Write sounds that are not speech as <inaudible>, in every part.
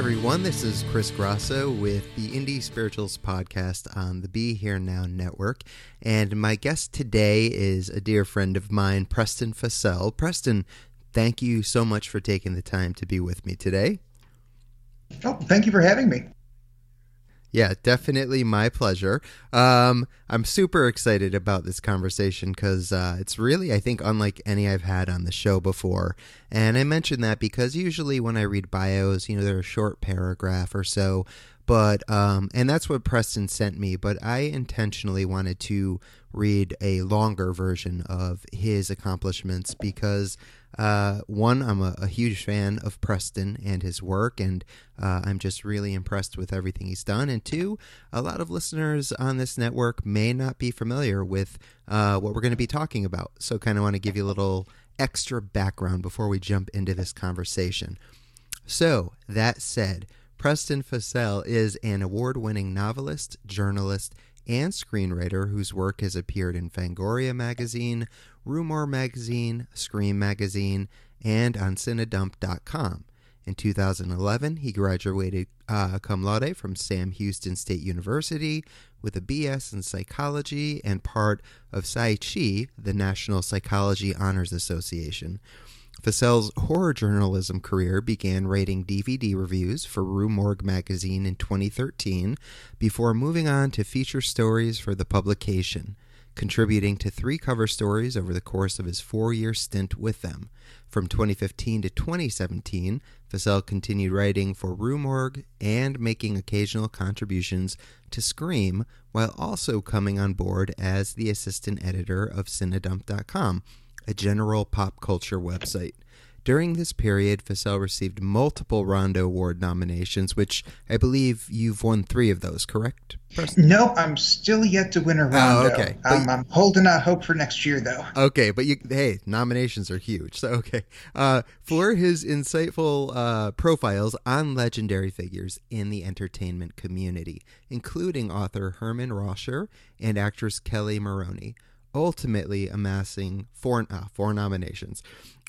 Everyone. This is Chris Grosso with the Indie Spiritualist podcast on the Be Here Now network. And my guest today is a dear friend of mine, Preston Fussell. Preston, thank you so much for taking the time to be with me today. Oh, thank you for having me. Yeah, definitely my pleasure. Um, I'm super excited about this conversation because uh, it's really, I think, unlike any I've had on the show before. And I mention that because usually when I read bios, you know, they're a short paragraph or so. But, um, and that's what Preston sent me. But I intentionally wanted to read a longer version of his accomplishments because uh, one, I'm a, a, huge fan of Preston and his work, and uh, I'm just really impressed with everything he's done. And two, a lot of listeners on this network may not be familiar with uh, what we're going to be talking about. So, kind of want to give you a little extra background before we jump into this conversation. So, that said, Preston Fussell is an award winning novelist, journalist, and screenwriter whose work has appeared in Fangoria magazine, Rumor magazine, Scream magazine, and on Cinedump.com. In 2011, he graduated uh, cum laude from Sam Houston State University with a BS in psychology and part of Psi Chi, the National Psychology Honors Association. Fussell's horror journalism career began writing DVD reviews for Rue Morgue magazine in 2013 before moving on to feature stories for the publication, contributing to three cover stories over the course of his four year stint with them. From 2015 to 2017, Fussell continued writing for Rue Morgue and making occasional contributions to Scream, while also coming on board as the assistant editor of Cinedump.com a general pop culture website. During this period, Fussell received multiple Rondo Award nominations, which I believe you've won three of those, correct? No, I'm still yet to win a Rondo. Oh, okay. Um, I'm holding out hope for next year, though. Okay, but you, hey, nominations are huge. So, okay. Uh, for his insightful uh, profiles on legendary figures in the entertainment community, including author Herman Raucher and actress Kelly Maroney ultimately amassing four, uh, four nominations.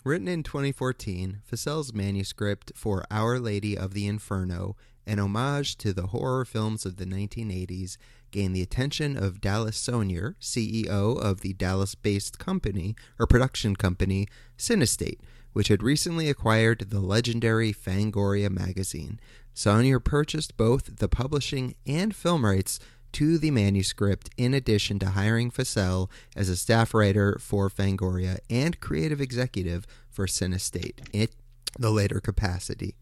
Written in 2014, Fussell's manuscript for Our Lady of the Inferno, an homage to the horror films of the 1980s, gained the attention of Dallas Sonier, CEO of the Dallas based company or production company Cinestate, which had recently acquired the legendary Fangoria magazine. Sonier purchased both the publishing and film rights to the manuscript in addition to hiring Fussell as a staff writer for Fangoria and creative executive for Cinestate in the later capacity.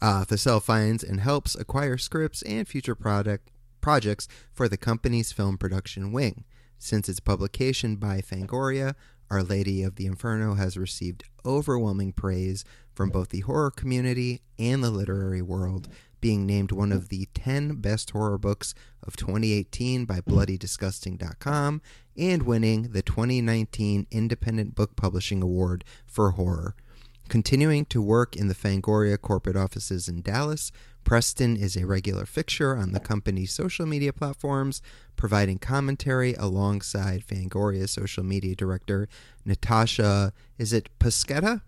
Uh, Fussell finds and helps acquire scripts and future product projects for the company's film production wing. Since its publication by Fangoria, Our Lady of the Inferno has received overwhelming praise from both the horror community and the literary world, being named one of the 10 best horror books of 2018 by BloodyDisgusting.com and winning the 2019 Independent Book Publishing Award for Horror. Continuing to work in the Fangoria corporate offices in Dallas, Preston is a regular fixture on the company's social media platforms, providing commentary alongside Fangoria's social media director, Natasha, is it Pesqueta?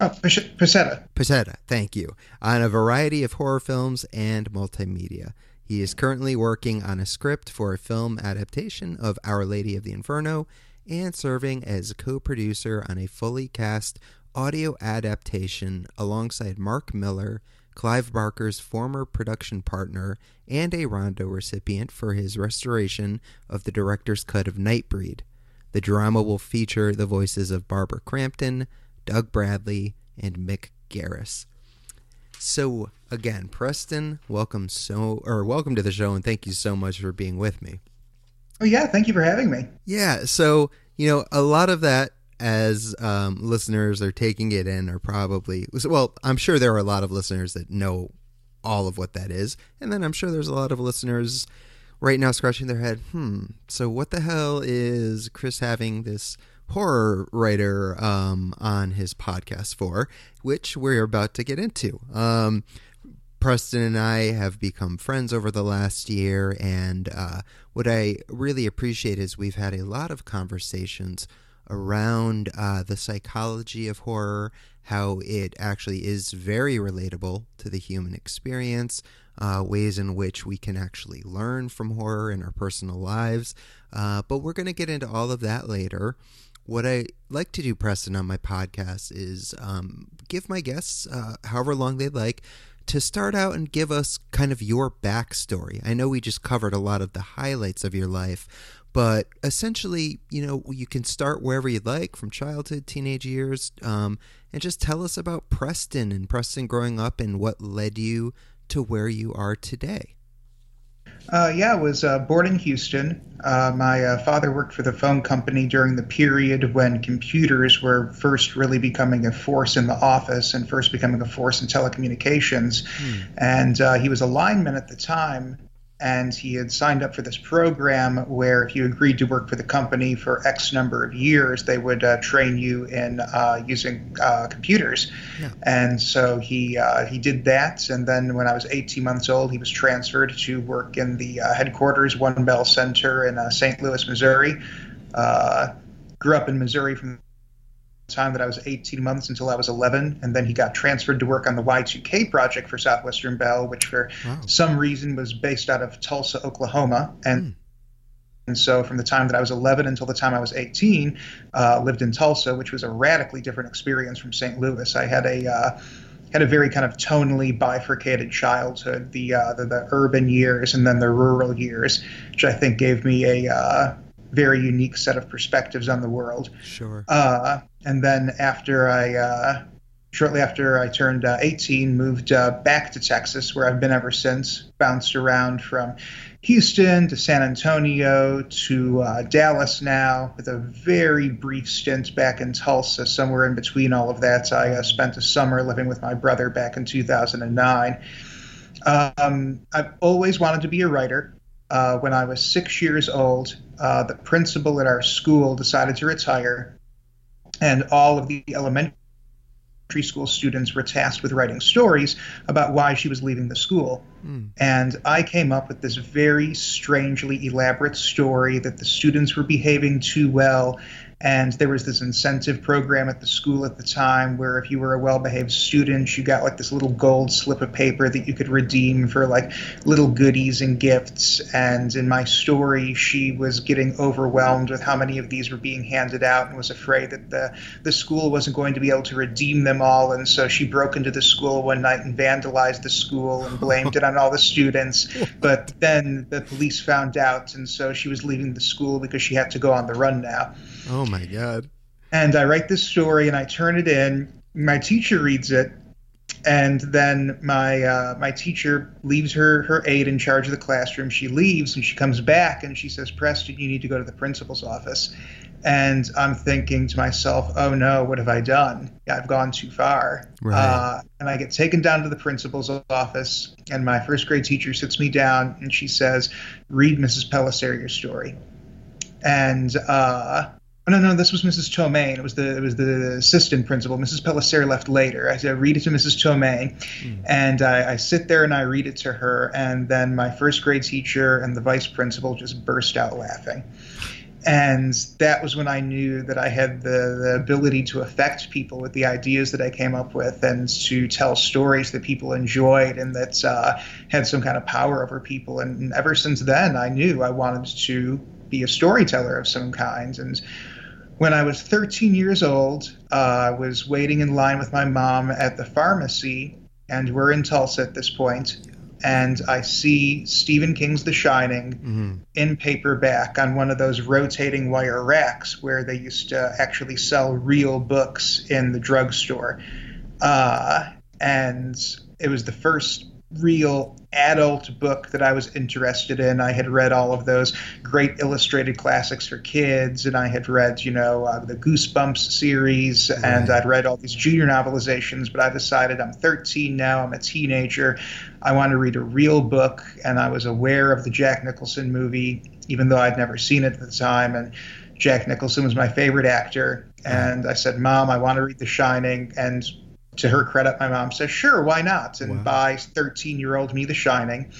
Uh, oh, Pasetta. Pasetta, thank you. On a variety of horror films and multimedia. He is currently working on a script for a film adaptation of Our Lady of the Inferno and serving as co producer on a fully cast audio adaptation alongside Mark Miller, Clive Barker's former production partner, and a Rondo recipient for his restoration of the director's cut of Nightbreed. The drama will feature the voices of Barbara Crampton, Doug Bradley, and Mick Garris. So again, Preston, welcome so or welcome to the show and thank you so much for being with me. Oh yeah, thank you for having me. Yeah, so you know a lot of that as um, listeners are taking it in are probably well, I'm sure there are a lot of listeners that know all of what that is, and then I'm sure there's a lot of listeners right now scratching their head. Hmm. So what the hell is Chris having this horror writer um, on his podcast for, which we're about to get into. Um, Preston and I have become friends over the last year, and uh, what I really appreciate is we've had a lot of conversations around uh, the psychology of horror, how it actually is very relatable to the human experience, uh, ways in which we can actually learn from horror in our personal lives. Uh, but we're going to get into all of that later what I like to do, Preston, on my podcast is um, give my guests, uh, however long they'd like, to start out and give us kind of your backstory. I know we just covered a lot of the highlights of your life, but essentially, you know, you can start wherever you'd like from childhood, teenage years, um, and just tell us about Preston and Preston growing up and what led you to where you are today. Uh, yeah, I was uh, born in Houston. Uh, my uh, father worked for the phone company during the period when computers were first really becoming a force in the office and first becoming a force in telecommunications. Hmm. And uh, he was a lineman at the time and he had signed up for this program where if you agreed to work for the company for X number of years, they would uh, train you in uh, using uh, computers. Yeah. And so he uh, he did that, and then when I was 18 months old, he was transferred to work in the uh, headquarters, One Bell Center in uh, St. Louis, Missouri. grew up in Missouri from time that I was 18 months until I was 11, and then he got transferred to work on the Y2K project for Southwestern Bell, which for wow. some reason was based out of Tulsa, Oklahoma, and. Mm. And so, from the time that I was 11 until the time I was 18, uh, lived in Tulsa, which was a radically different experience from St. Louis. I had a uh, had a very kind of tonally bifurcated childhood, the, uh, the, the urban years and then the rural years, which I think gave me a uh, very unique set of perspectives on the world. Sure. Uh, and then after I, uh, shortly after I turned uh, 18, moved uh, back to Texas, where I've been ever since. Bounced around from Houston to San Antonio to uh, Dallas now, with a very brief stint back in Tulsa. Somewhere in between all of that, I uh, spent a summer living with my brother back in 2009. Um, I've always wanted to be a writer. Uh, when I was six years old, the principal at our school decided to retire and all of the elementary school students were tasked with writing stories about why she was leaving the school. Mm. And I came up with this very strangely elaborate story that the students were behaving too well and there was this incentive program at the school at the time where if you were a well behaved student, you got like this little gold slip of paper that you could redeem for like little goodies and gifts. And in my story, she was getting overwhelmed with how many of these were being handed out and was afraid that the, the school wasn't going to be able to redeem them all. And so she broke into the school one night and vandalized the school and blamed it on all the students. But then the police found out. And so she was leaving the school because she had to go on the run now. Oh my god. And I write this story and I turn it in. My teacher reads it, and then my uh, my teacher leaves her her aide in charge of the classroom. She leaves and she comes back and she says, "Preston, you need to go to the principal's office." And I'm thinking to myself, "Oh no, what have I done? I've gone too far." Right. Uh, and I get taken down to the principal's office, and my first grade teacher sits me down and she says, "Read Mrs. Pellicer your story." And uh, Oh, no, no, this was Mrs. Tomei. It was the it was the assistant principal. Mrs. Pellicer left later. I said, read it to Mrs. Tomei, mm. and I, I, sit there and I read it to her, and then my first grade teacher and the vice principal just burst out laughing. and that was when I knew that I had the, the ability to affect people with the ideas that I came up with and to tell stories that people enjoyed and that uh, had some kind of power over people. And ever since then, I knew I wanted to be a storyteller of some kind. And when I was 13 years old, uh, I was waiting in line with my mom at the pharmacy, and we're in Tulsa at this point and I see Stephen King's The Shining mm-hmm. in paperback on one of those rotating wire racks where they used to actually sell real books in the drugstore. Uh, and it was the first real adult book that I was interested in. I had read all of those great illustrated classics for kids, and I had read, you know, uh, the Goosebumps series, right. and I'd read all these junior novelizations. But I decided I'm 13 now, I'm a teenager. I want to read a real book, and I was aware of the Jack Nicholson movie, even though I'd never seen it at the time. And Jack Nicholson was my favorite actor. And I said, Mom, I want to read The Shining. And to her credit, my mom says, "Sure, why not?" and wow. buys 13-year-old me The Shining.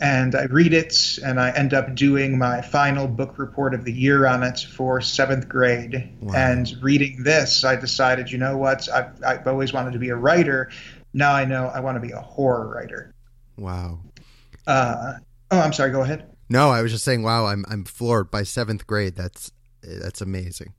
and I read it, and I end up doing my final book report of the year on it for seventh grade. Wow. And reading this, I decided, you know what? I've, I've always wanted to be a writer. Now I know I want to be a horror writer. Wow. Uh, oh, I'm sorry. Go ahead. No, I was just saying. Wow, I'm I'm floored by seventh grade. That's that's amazing.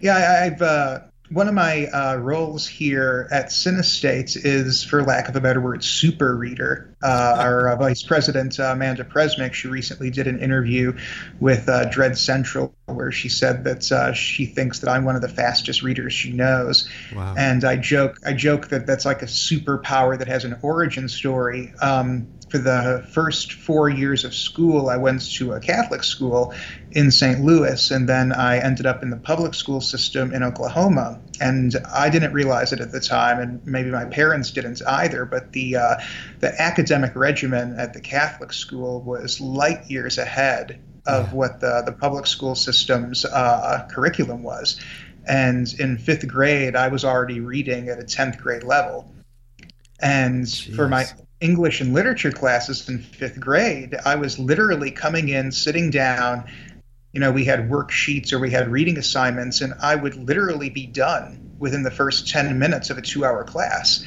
Yeah, I, I've uh, one of my uh, roles here at Cinestates is, for lack of a better word, super reader. Uh, our uh, vice president, uh, Amanda Presmyk, she recently did an interview with uh, Dread Central where she said that uh, she thinks that I'm one of the fastest readers she knows. Wow. And I joke, I joke that that's like a superpower that has an origin story. Um, for the first four years of school, I went to a Catholic school in St. Louis, and then I ended up in the public school system in Oklahoma. And I didn't realize it at the time, and maybe my parents didn't either. But the uh, the academic regimen at the Catholic school was light years ahead of what the the public school system's uh, curriculum was. And in fifth grade, I was already reading at a tenth grade level. And Jeez. for my English and literature classes in fifth grade, I was literally coming in, sitting down. You know, we had worksheets or we had reading assignments, and I would literally be done within the first 10 minutes of a two hour class.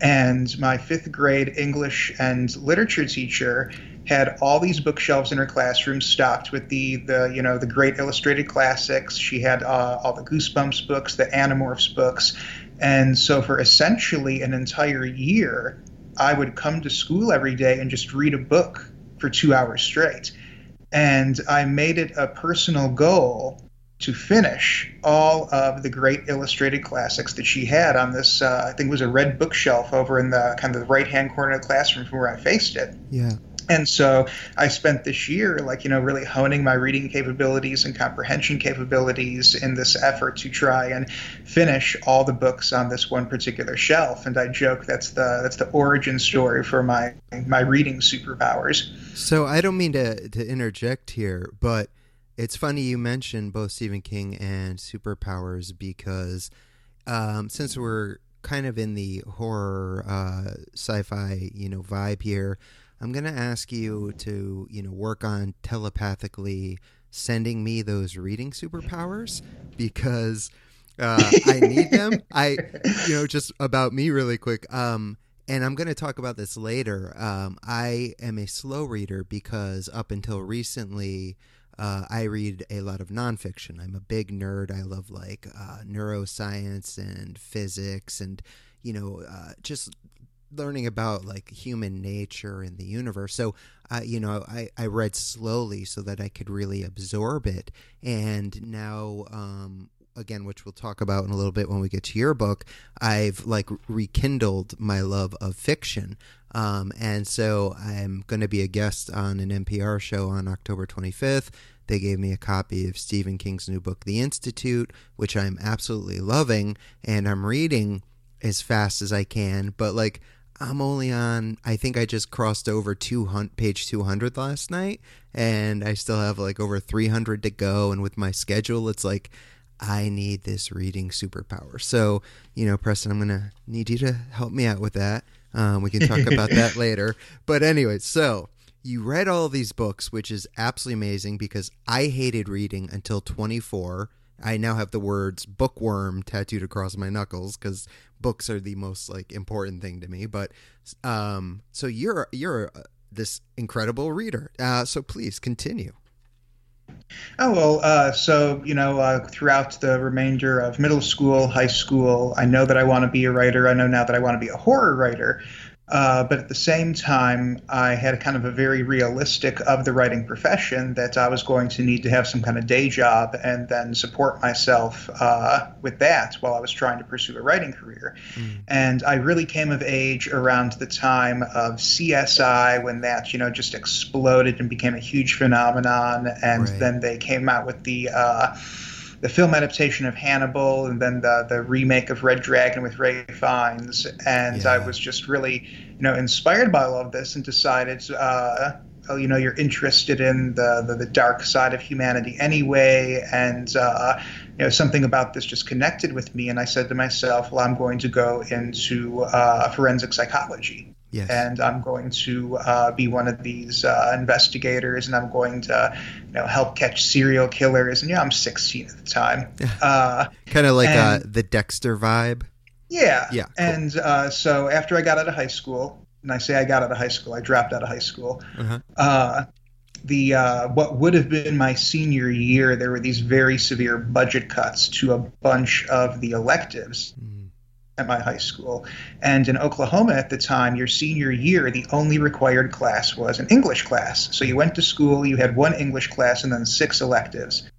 And my fifth grade English and literature teacher had all these bookshelves in her classroom stocked with the, the you know the great illustrated classics. She had uh, all the Goosebumps books, the Animorphs books, and so for essentially an entire year, I would come to school every day and just read a book for two hours straight. And I made it a personal goal to finish all of the great illustrated classics that she had on this, uh, I think it was a red bookshelf over in the kind of the right hand corner of the classroom from where I faced it. Yeah. And so I spent this year, like, you know, really honing my reading capabilities and comprehension capabilities in this effort to try and finish all the books on this one particular shelf. And I joke that's the that's the origin story for my my reading superpowers. So I don't mean to to interject here, but it's funny you mentioned both Stephen King and superpowers because um, since we're kind of in the horror uh, sci-fi, you know, vibe here. I'm going to ask you to, you know, work on telepathically sending me those reading superpowers because uh, I need them. <laughs> I, you know, just about me really quick. Um, and I'm going to talk about this later. Um, I am a slow reader because up until recently, uh, I read a lot of nonfiction. I'm a big nerd. I love like uh, neuroscience and physics and, you know, uh, just learning about like human nature and the universe. So, uh, you know, I, I read slowly so that I could really absorb it. And now, um, again, which we'll talk about in a little bit when we get to your book, I've like rekindled my love of fiction. Um, and so I'm going to be a guest on an NPR show on October 25th. They gave me a copy of Stephen King's new book, The Institute, which I'm absolutely loving, and I'm reading as fast as I can. But like, I'm only on. I think I just crossed over 200 page 200 last night, and I still have like over 300 to go. And with my schedule, it's like I need this reading superpower. So you know, Preston, I'm gonna need you to help me out with that. Um, we can talk <laughs> about that later. But anyway, so you read all these books, which is absolutely amazing because I hated reading until 24. I now have the words bookworm tattooed across my knuckles because books are the most like important thing to me. But um, so you're you're uh, this incredible reader. Uh, so please continue. Oh well, uh, so you know, uh, throughout the remainder of middle school, high school, I know that I want to be a writer. I know now that I want to be a horror writer. Uh, but at the same time, I had a kind of a very realistic of the writing profession that I was going to need to have some kind of day job and then support myself uh, with that while I was trying to pursue a writing career. Mm. And I really came of age around the time of CSI when that, you know, just exploded and became a huge phenomenon. And right. then they came out with the. Uh, the film adaptation of Hannibal and then the the remake of Red Dragon with Ralph Fiennes, and yeah. I was just really you know inspired by all of this and decided. Uh, oh, you know, you're interested in the, the, the, dark side of humanity anyway, and uh, you know, something about this just connected with me. And I said to myself, well, I'm going to go into uh, forensic psychology. Yes. And I'm going to uh, be one of these uh, investigators, and I'm going to, you know, help catch serial killers. And yeah, I'm 16 at the time. <laughs> Uh, kind of like uh, and, the Dexter vibe. Yeah. Yeah. Cool. And uh, so after I got out of high school, and I say I got out of high school, I dropped out of high school. Uh-huh. Uh, the uh, what would have been my senior year, there were these very severe budget cuts to a bunch of the electives. Mm at my high school. And in Oklahoma at the time, your senior year, the only required class was an English class. So you went to school, you had one English class, and then six electives.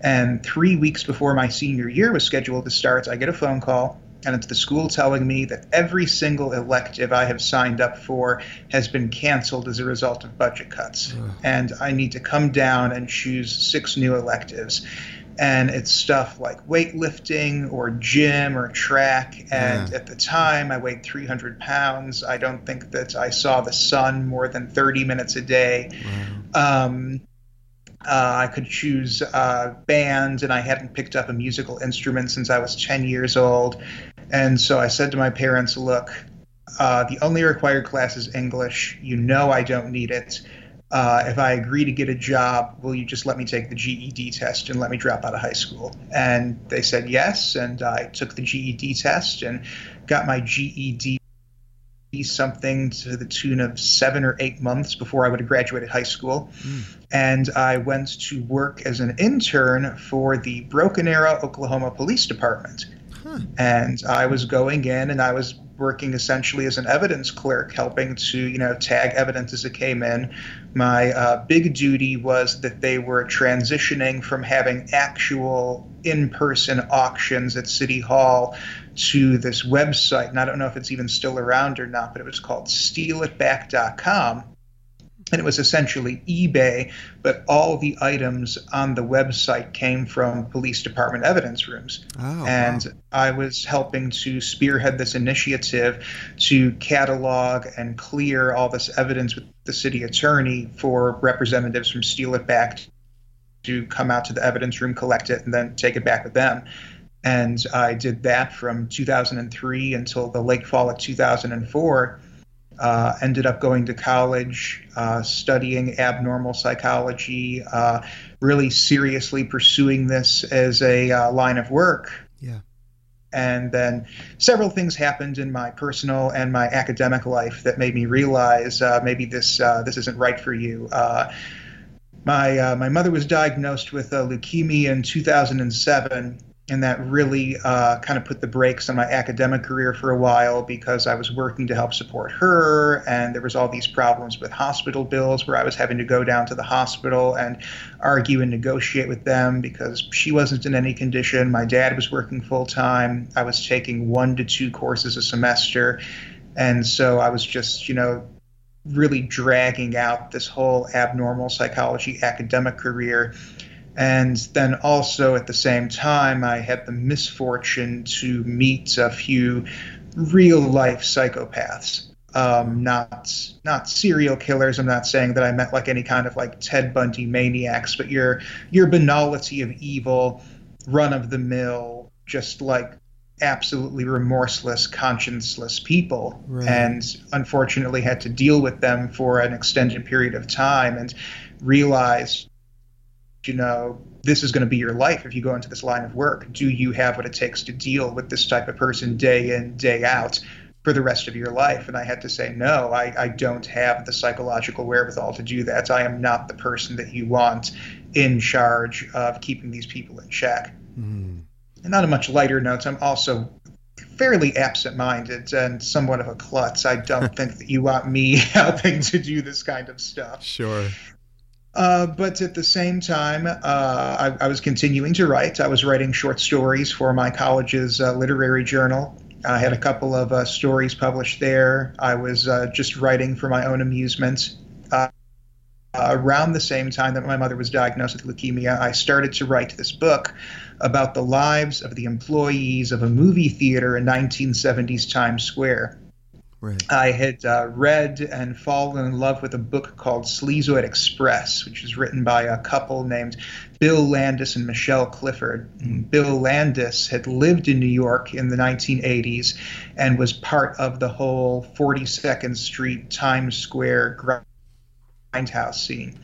And three weeks before my senior year was scheduled to start, I get a phone call, and it's the school telling me that every single elective I have signed up for has been canceled as a result of budget cuts. And I need to come down and choose six new electives and it's stuff like weightlifting or gym or track. And yeah. at the time, I weighed 300 pounds. I don't think that I saw the sun more than 30 minutes a day. Wow. Um, uh, I could choose uh, bands, and I hadn't picked up a musical instrument since I was 10 years old. And so I said to my parents, Look, uh, the only required class is English. You know I don't need it uh, if I agree to get a job, will you just let me take the GED test and let me drop out of high school? And they said yes, and I took the GED test and got my GED something to the tune of seven or eight months before I would have graduated high school. Mm. And I went to work as an intern for the Broken Arrow, Oklahoma Police Department. Huh. And I was going in and I was working essentially as an evidence clerk, helping to you know tag evidence as it came in. My uh, big duty was that they were transitioning from having actual in-person auctions at City Hall to this website, and I don't know if it's even still around or not, but it was called StealItBack.com and it was essentially eBay, but all the items on the website came from police department evidence rooms. Oh, and wow. I was helping to spearhead this initiative to catalog and clear all this evidence with the city attorney for representatives from Steal It Back to come out to the evidence room, collect it, and then take it back with them. And I did that from 2003 until the late fall of 2004 uh, ended up going to college, uh, studying abnormal psychology, uh, really seriously pursuing this as a uh, line of work. Yeah. And then several things happened in my personal and my academic life that made me realize uh, maybe this uh, this isn't right for you. my my mother was diagnosed with leukemia in 2007 and that really uh, kind of put the brakes on my academic career for a while because I was working to help support her, and there was all these problems with hospital bills where I was having to go down to the hospital and argue and negotiate with them because she wasn't in any condition. My dad was working full time. I was taking one to two courses a semester, and so I was just, you know, really dragging out this whole abnormal psychology academic career and then also at the same time, I had the misfortune to meet a few real life psychopaths. Um, not not serial killers. I'm not saying that I met like any kind of like Ted Bundy maniacs, but your your banality of evil, run of the mill, just like absolutely remorseless, conscienceless people, Right. and unfortunately had to deal with them for an extended period of time and realized, you know, this is going to be your life if you go into this line of work. Do you have what it takes to deal with this type of person day in, day out? For the rest of your life. And I had to say, no, I, I don't have the psychological wherewithal to do that. I am not the person that you want in charge of keeping these people in check. Mm. And on a much lighter note, I'm also fairly absent minded and somewhat of a klutz. I don't <laughs> think that you want me <laughs> helping to do this kind of stuff. Sure. Uh, but at the same time, uh, I, I was continuing to write. I was writing short stories for my college's uh, literary journal. I had a couple of uh, stories published there. I was uh, just writing for my own amusement. Around the same time that my mother was diagnosed with leukemia, I started to write this book about the lives of the employees of a movie theater in 1970s Times Square. Right. I had uh, read and fallen in love with a book called Sleazoid Express, which was written by a couple named Bill Landis and Michelle Clifford. Bill Landis had lived in New York in the 1980s and was part of the whole 42nd Street Times Square grindhouse scene.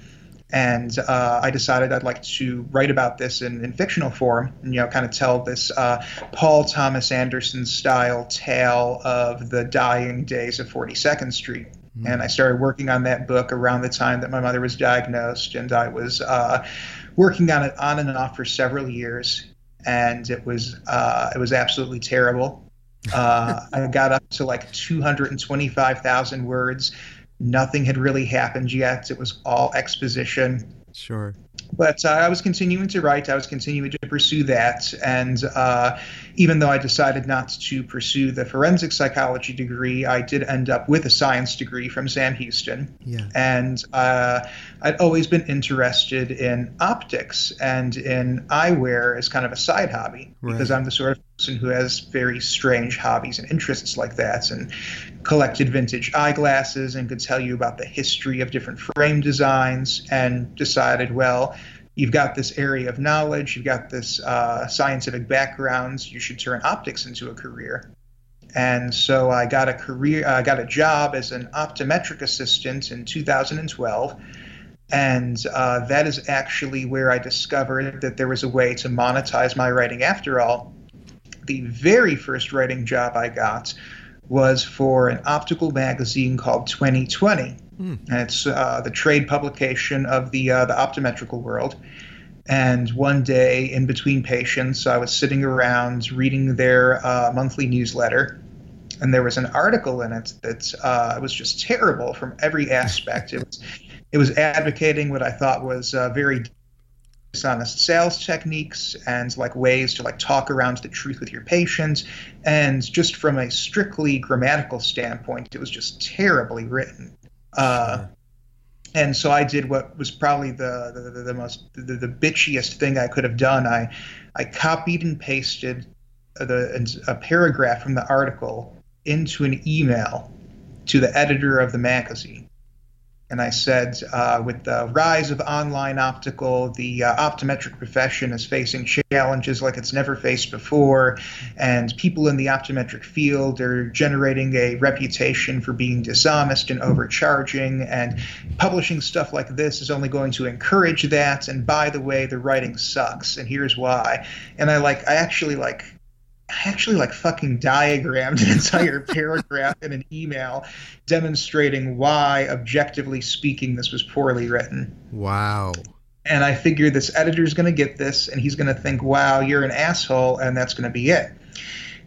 And uh, I decided I'd like to write about this in, in fictional form, and you know, kind of tell this uh, Paul Thomas Anderson style tale of the dying days of 42nd Street. And I started working on that book around the time that my mother was diagnosed, and I was uh, working on it on and off for several years, and it was uh, it was absolutely terrible. <laughs> Uh, I got up to like 225,000 words. Nothing had really happened yet. It was all exposition. Sure. But uh, I was continuing to write. I was continuing to pursue that. And uh, even though I decided not to pursue the forensic psychology degree, I did end up with a science degree from Sam Houston. Yeah. And uh, I'd always been interested in optics and in eyewear as kind of a side hobby because I'm the sort of person who has very strange hobbies and interests like that and collected vintage eyeglasses and could tell you about the history of different frame designs and decided, well, you've got this area of knowledge, you've got this uh, scientific background, you should turn optics into a career. And so I got a career, I got a job as an optometric assistant in 2012. And uh, that is actually where I discovered that there was a way to monetize my writing after all. The very first writing job I got was for an optical magazine called 2020. And it's uh, the trade publication of the, uh, the optometrical world. And one day, in between patients, I was sitting around reading their uh, monthly newsletter, and there was an article in it that uh, was just terrible from every aspect. it was it was advocating what I thought was uh, very dishonest sales techniques and like ways to like talk around the truth with your patients And just from a strictly grammatical standpoint, it was just terribly written. Uh, and so I did what was probably the the, the, the most the, the bitchiest thing I could have done. I I copied and pasted the a paragraph from the article into an email to the editor of the magazine. And I said, uh, with the rise of online optical, the uh, optometric profession is facing challenges like it's never faced before. And people in the optometric field are generating a reputation for being dishonest and overcharging. And publishing stuff like this is only going to encourage that. And by the way, the writing sucks. And here's why. And I like, I actually like, I actually like fucking diagrammed an entire <laughs> paragraph in an email demonstrating why, objectively speaking, this was poorly written. Wow. And I figure this editor's going to get this and he's going to think, wow, you're an asshole, and that's going to be it.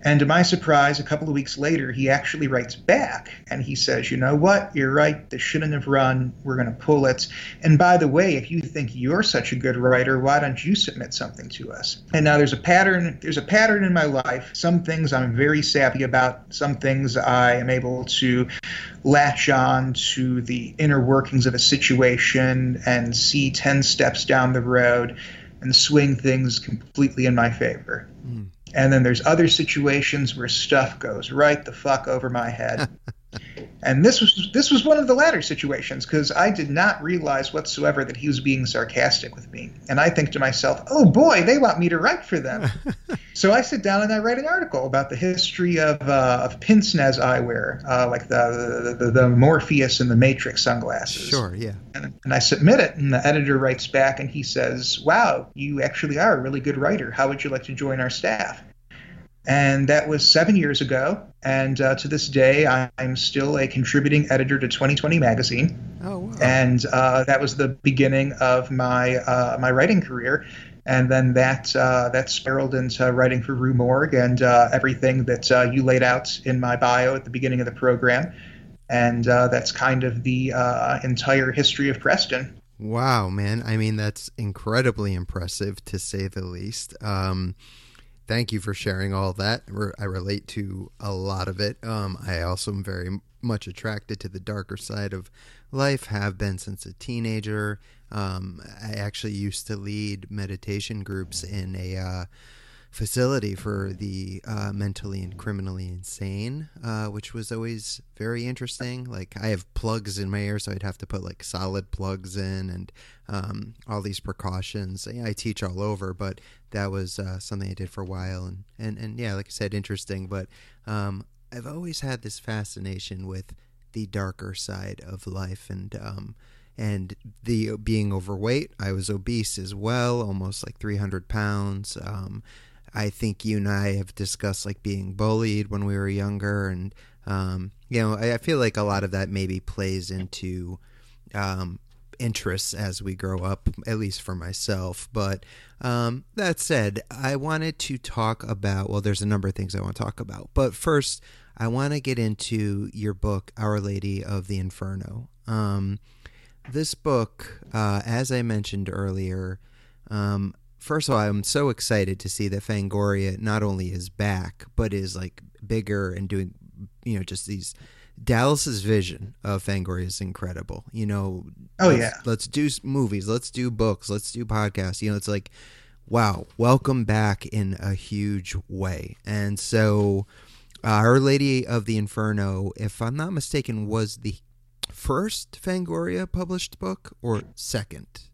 And to my surprise, a couple of weeks later, he actually writes back and he says, You know what? You're right. This shouldn't have run. We're going to pull it. And by the way, if you think you're such a good writer, why don't you submit something to us? And now there's a pattern. There's a pattern in my life. Some things I'm very savvy about. Some things I am able to latch on to the inner workings of a situation and see 10 steps down the road and swing things completely in my favor. Hmm. And then there's other situations where stuff goes right the fuck over my head. <laughs> and this was this was one of the latter situations because I did not realize whatsoever that he was being sarcastic with me. And I think to myself, "Oh boy, they want me to write for them." <laughs> So I sit down and I write an article about the history of, uh, of pince nez eyewear, uh, like the, the, the Morpheus and the Matrix sunglasses. Sure, yeah. And, and I submit it, and the editor writes back and he says, "Wow, you actually are a really good writer. How would you like to join our staff?" And that was seven years ago. And uh, to this day, I'm still a contributing editor to 2020 magazine. Oh, wow. And uh, that was the beginning of my uh, my writing career. And then that uh, that spiraled into writing for Rue Morgue and uh, everything that uh, you laid out in my bio at the beginning of the program. And that's kind of the entire history of Preston. Wow, man. I mean, that's incredibly impressive to say the least. Um, thank you for sharing all that. I relate to a lot of it. Um, I also am very much attracted to the darker side of life, have been since a teenager. Um, I actually used to lead meditation groups in a uh, facility for the uh, mentally and criminally insane, uh, which was always very interesting. Like I have plugs in my ear, so I'd have to put like solid plugs in and um, all these precautions. I teach all over, but that was uh, something I did for a while, and and and yeah, like I said, interesting. But um, I've always had this fascination with the darker side of life, and um, and the being overweight. I was obese as well, almost like 300 pounds. Um, I think you and I have discussed like being bullied when we were younger, and um, you know, I, I, feel like a lot of that maybe plays into um, interests as we grow up, at least for myself. But um, that said, I wanted to talk about. Well, there's a number of things I want to talk about, but first, I want to get into your book, Our Lady of the Inferno. Um, this book, uh, as I mentioned earlier, um, first of all, I'm so excited to see that Fangoria not only is back, but is like bigger and doing, you know, just these. Dallas's vision of Fangoria is incredible. You know, oh let's, yeah, let's do movies, let's do books, let's do podcasts. You know, it's like, wow, welcome back in a huge way. And so, uh, Our Lady of the Inferno, if I'm not mistaken, was the first Fangoria published book or second?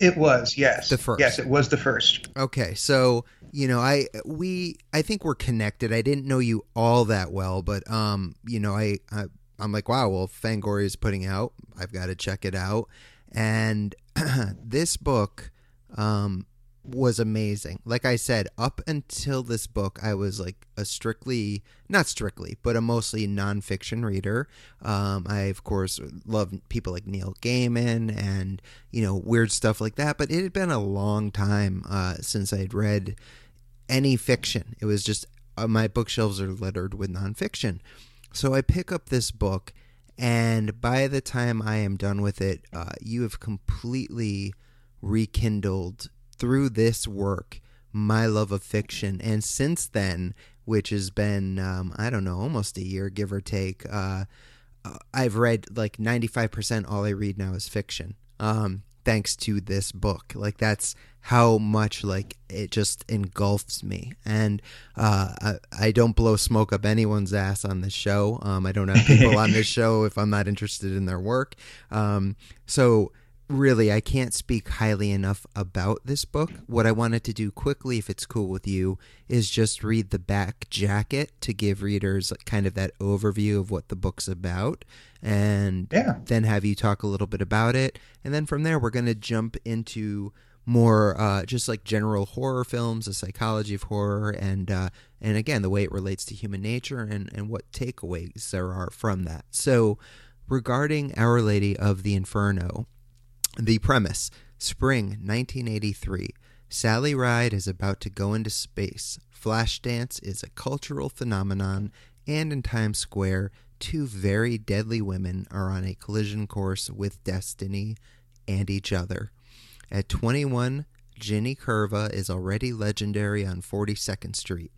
It was, yes. The first. Yes, it was the first. Okay, so you know, I we I think we're connected. I didn't know you all that well, but um, you know, I, I I'm like, wow, well, Fangoria is putting out. I've got to check it out. And <clears throat> this book, um, was amazing. Like I said, up until this book, I was like a strictly, not strictly, but a mostly nonfiction reader. Um, I, of course, love people like Neil Gaiman and, you know, weird stuff like that. But it had been a long time uh, since I'd read any fiction. It was just uh, my bookshelves are littered with nonfiction. So I pick up this book, and by the time I am done with it, uh, you have completely rekindled through this work my love of fiction. And since then, which has been, um, I don't know, almost a year, give or take, uh, uh I've read like 95% all I read now is fiction. Um, thanks to this book. Like that's how much like it just engulfs me. And uh, I, I, don't blow smoke up anyone's ass on this show. Um, I don't have people on this <laughs> show if I'm not interested in their work. Um, so really, I can't speak highly enough about this book. What I wanted to do quickly, if it's cool with you, is just read the back jacket to give readers kind of that overview of what the book's about, and yeah. then have you talk a little bit about it. And then from there, we're going to jump into more uh, just like general horror films, the psychology of horror, and uh, and again the way it relates to human nature and and what takeaways there are from that. So regarding Our Lady of the Inferno, the premise Spring 1983. Sally Ride is about to go into space. Flashdance is a cultural phenomenon, and in Times Square, two very deadly women are on a collision course with destiny and each other. At 21, Jenny Curva is already legendary on 42nd Street.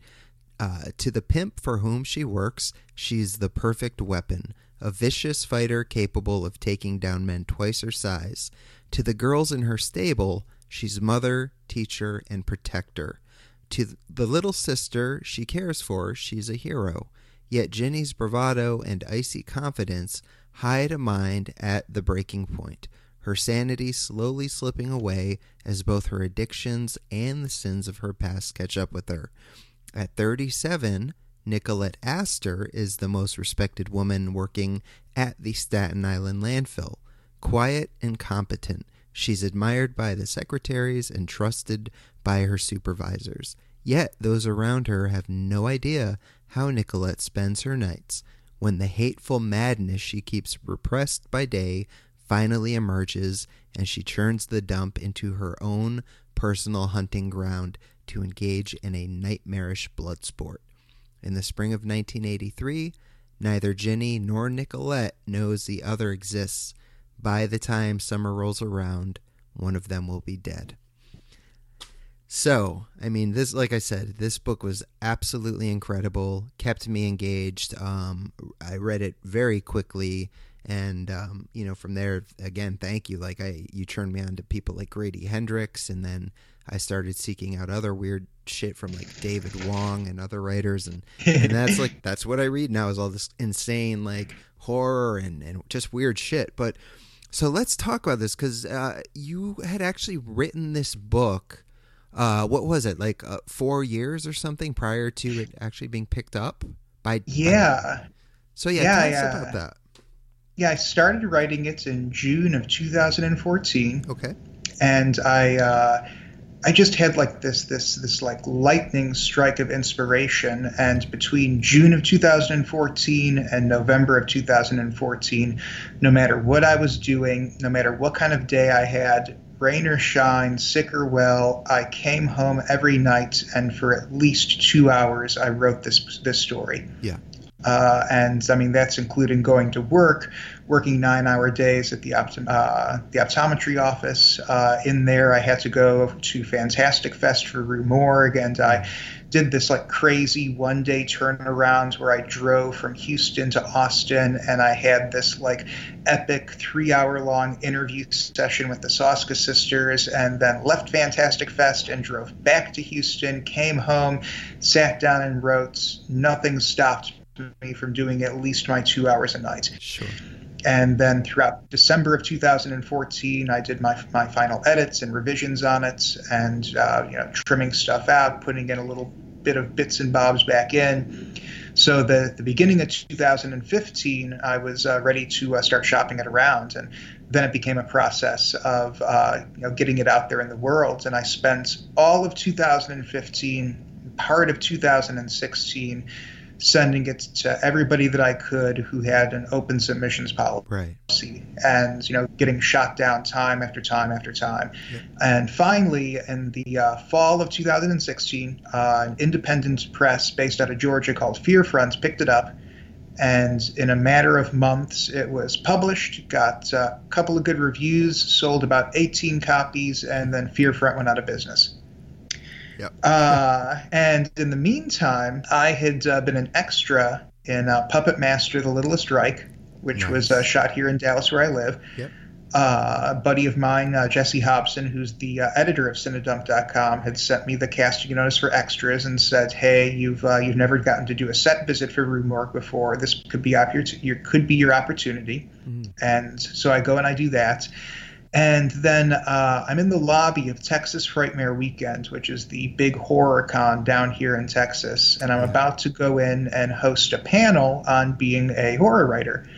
Uh, to the pimp for whom she works, she's the perfect weapon a vicious fighter capable of taking down men twice her size. To the girls in her stable, she's mother, teacher, and protector. To the little sister she cares for, she's a hero. Yet Jenny's bravado and icy confidence hide a mind at the breaking point. her sanity slowly slipping away as both her addictions and the sins of her past catch up with her. At 37, Nicolette Astor is the most respected woman working at the Staten Island landfill. Quiet and competent, she's admired by the secretaries and trusted by her supervisors. Yet those around her have no idea how Nicolette spends her nights when the hateful madness she keeps repressed by day finally emerges and she turns the dump into her own personal hunting ground to engage in a nightmarish blood sport. In the spring of 1983, neither Ginny nor Nicolette knows the other exists. By the time summer rolls around, one of them will be dead. So, I mean, this, like I said, this book was absolutely incredible, kept me engaged. Um, I read it very quickly and um, you know from there again thank you like i you turned me on to people like grady hendrix and then i started seeking out other weird shit from like david wong and other writers and and <laughs> that's like that's what i read now is all this insane like horror and and just weird shit but so let's talk about this because uh, you had actually written this book uh, what was it like uh, four years or something prior to it actually being picked up by yeah by, so yeah, yeah tell yeah. us about that yeah, I started writing it in June of 2014. Okay. And I uh, I just had like this this this like lightning strike of inspiration and between June of 2014 and November of 2014, no matter what I was doing, no matter what kind of day I had, rain or shine, sick or well, I came home every night and for at least 2 hours I wrote this this story. Yeah. Uh, and I mean, that's including going to work, working nine hour days at the, uh, the optometry office. Uh, in there, I had to go to Fantastic Fest for Rue Morgue, and I did this like crazy one day turnaround where I drove from Houston to Austin, and I had this like epic three hour long interview session with the Soska sisters, and then left Fantastic Fest and drove back to Houston, came home, sat down and wrote. Nothing stopped me from doing at least my two hours a night. Sure. And then throughout December of 2014, I did my my final edits and revisions on it, and uh, you know trimming stuff out, putting in a little bit of bits and bobs back in. So the the beginning of 2015, I was uh, ready to uh, start shopping it around, and then it became a process of uh, you know getting it out there in the world. And I spent all of 2015, part of 2016 sending it to everybody that I could who had an open submissions policy, right. and you know, getting shot down time after time after time. Yep. And finally, in the uh, fall of 2016, uh, an independent press based out of Georgia called Fear Front picked it up. And in a matter of months, it was published, got a couple of good reviews, sold about 18 copies, and then Fear Front went out of business. Yep. Uh, and in the meantime, I had uh, been an extra in uh, Puppet Master: The Littlest Reich, which nice. was uh, shot here in Dallas, where I live. Yep. Uh, a buddy of mine, uh, Jesse Hobson, who's the editor of Cinedump.com, had sent me the casting notice for extras and said, "Hey, you've you've never gotten to do a set visit for Rue Morgue before. This could be your, your could be your opportunity." Mm. And so I go and I do that. And then uh, I'm in the lobby of Texas Frightmare Weekend, which is the big horror con down here in Texas. And I'm about to go in and host a panel on being a horror writer.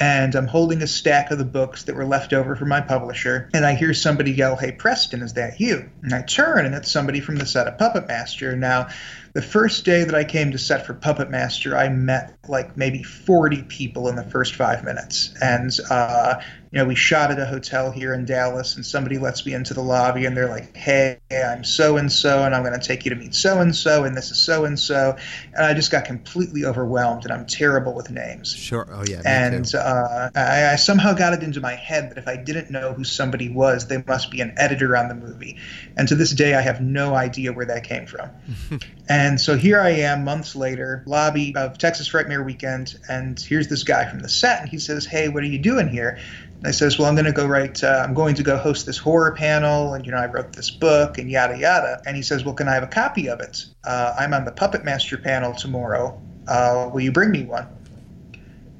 And I'm holding a stack of the books that were left over from my publisher. And I hear somebody yell, Hey, Preston, is that you? And I turn, and it's somebody from the set of Puppet Master. Now, the first day that I came to set for Puppet Master, I met like maybe 40 people in the first five minutes. And uh, you know, we shot at a hotel here in Dallas, and somebody lets me into the lobby, and they're like, "Hey, I'm so and so, and I'm going to take you to meet so and so, and this is so and so," and I just got completely overwhelmed, and I'm terrible with names. Sure. Oh yeah. and uh, I, I somehow got it into my head that if I didn't know who somebody was, they must be an editor on the movie, and to this day, I have no idea where that came from. <laughs> and so here I am, months later, lobby of Texas Frightmare Weekend, and here's this guy from the set, and he says, "Hey, what are you doing here?" I says, well, I'm going to go write, uh, I'm going to go host this horror panel, and you know, I wrote this book, and yada yada. And he says, well, can I have a copy of it? Uh, I'm on the Puppet Master panel tomorrow. Uh, will you bring me one?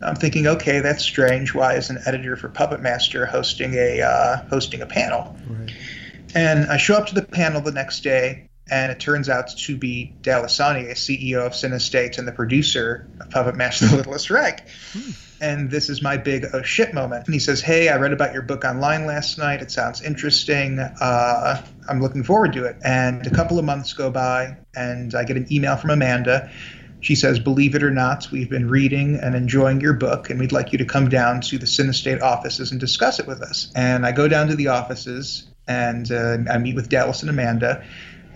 I'm thinking, okay, that's strange. Why is an editor for Puppet Master hosting a uh, hosting a panel? Right. And I show up to the panel the next day, and it turns out to be Dallas Sonnier, CEO of Cinestate and the producer of Puppet Master: The Littlest Reich. Hmm. And this is my big oh shit moment. And he says, "Hey, I read about your book online last night. It sounds interesting. Uh, I'm looking forward to it." And a couple of months go by, and I get an email from Amanda she says, Believe it or not, we've been reading and enjoying your book, and we'd like you to come down to the Cinestate offices and discuss it with us. And I go down to the offices and uh, I meet with Dallas and Amanda.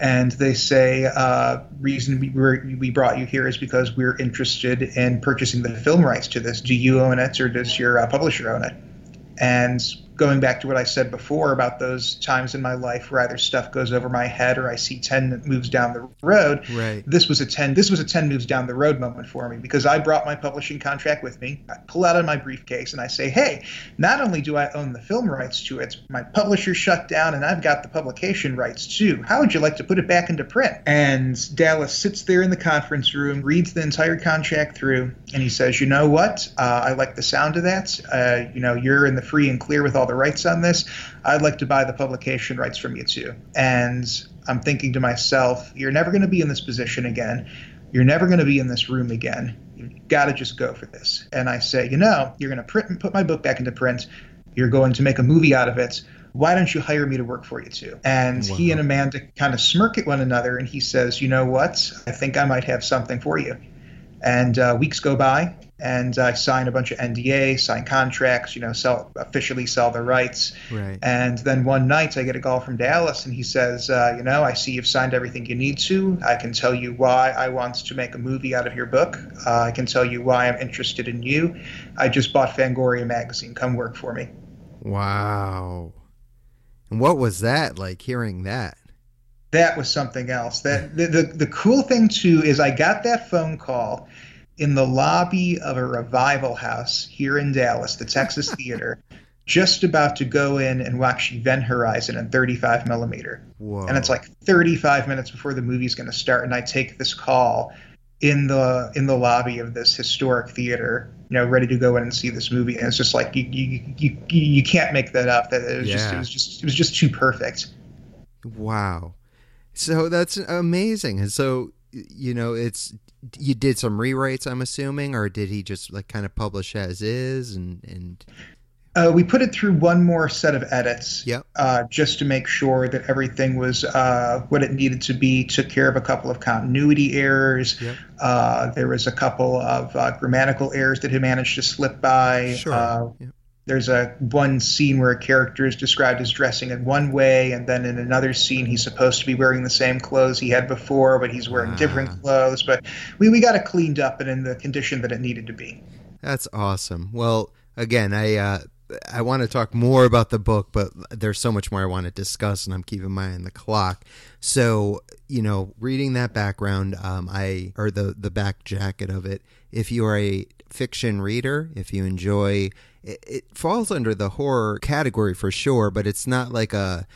And they say, uh, reason we, we brought you here is because we're interested in purchasing the film rights to this. Do you own it or does your uh, publisher own it? And going back to what I said before about those times in my life where either stuff goes over my head or I see 10 moves down the road. Right. This was a 10 this was a 10 moves down the road moment for me because I brought my publishing contract with me. I pull out of my briefcase and I say, "Hey, not only do I own the film rights to it, my publisher shut down and I've got the publication rights too. How would you like to put it back into print?" And Dallas sits there in the conference room, reads the entire contract through, and he says, "You know what? Uh, I like the sound of that. Uh, you know, you're in the free and clear with all the rights on this. I'd like to buy the publication rights from you too. And I'm thinking to myself, you're never going to be in this position again. You're never going to be in this room again. You've got to just go for this. And I say, you know, you're going to print and put my book back into print. You're going to make a movie out of it. Why don't you hire me to work for you too? And wow. he and Amanda kind of smirk at one another, and he says, you know what? I think I might have something for you. And uh, weeks go by, and I sign a bunch of NDA, sign contracts, you know, sell officially sell the rights. Right. And then one night I get a call from Dallas, and he says, uh, you know, I see you've signed everything you need to. I can tell you why I want to make a movie out of your book. Uh, I can tell you why I'm interested in you. I just bought Fangoria magazine. Come work for me. Wow. And what was that like? Hearing that. That was something else. That the, the, the cool thing too is I got that phone call in the lobby of a revival house here in Dallas, the Texas <laughs> Theater, just about to go in and watch Event Horizon in 35 millimeter. Whoa. And it's like 35 minutes before the movie's going to start, and I take this call in the in the lobby of this historic theater, you know, ready to go in and see this movie. And it's just like you you you, you can't make that up. That it was yeah. just it was just it was just too perfect. Wow. So that's amazing. And so you know, it's you did some rewrites, I'm assuming, or did he just like kind of publish as is and and uh, we put it through one more set of edits, yep. uh, just to make sure that everything was uh, what it needed to be. Took care of a couple of continuity errors. Yep. Uh, there was a couple of uh, grammatical errors that he managed to slip by. Sure. Uh, yep. There's a one scene where a character is described as dressing in one way, and then in another scene he's supposed to be wearing the same clothes he had before, but he's wearing different clothes. But we, we got it cleaned up and in the condition that it needed to be. That's awesome. Well, again, I uh, I want to talk more about the book, but there's so much more I want to discuss, and I'm keeping my eye on the clock. So, you know, reading that background, um, I or the the back jacket of it. If you are a fiction reader, if you enjoy it, it falls under the horror category for sure, but it's not like a,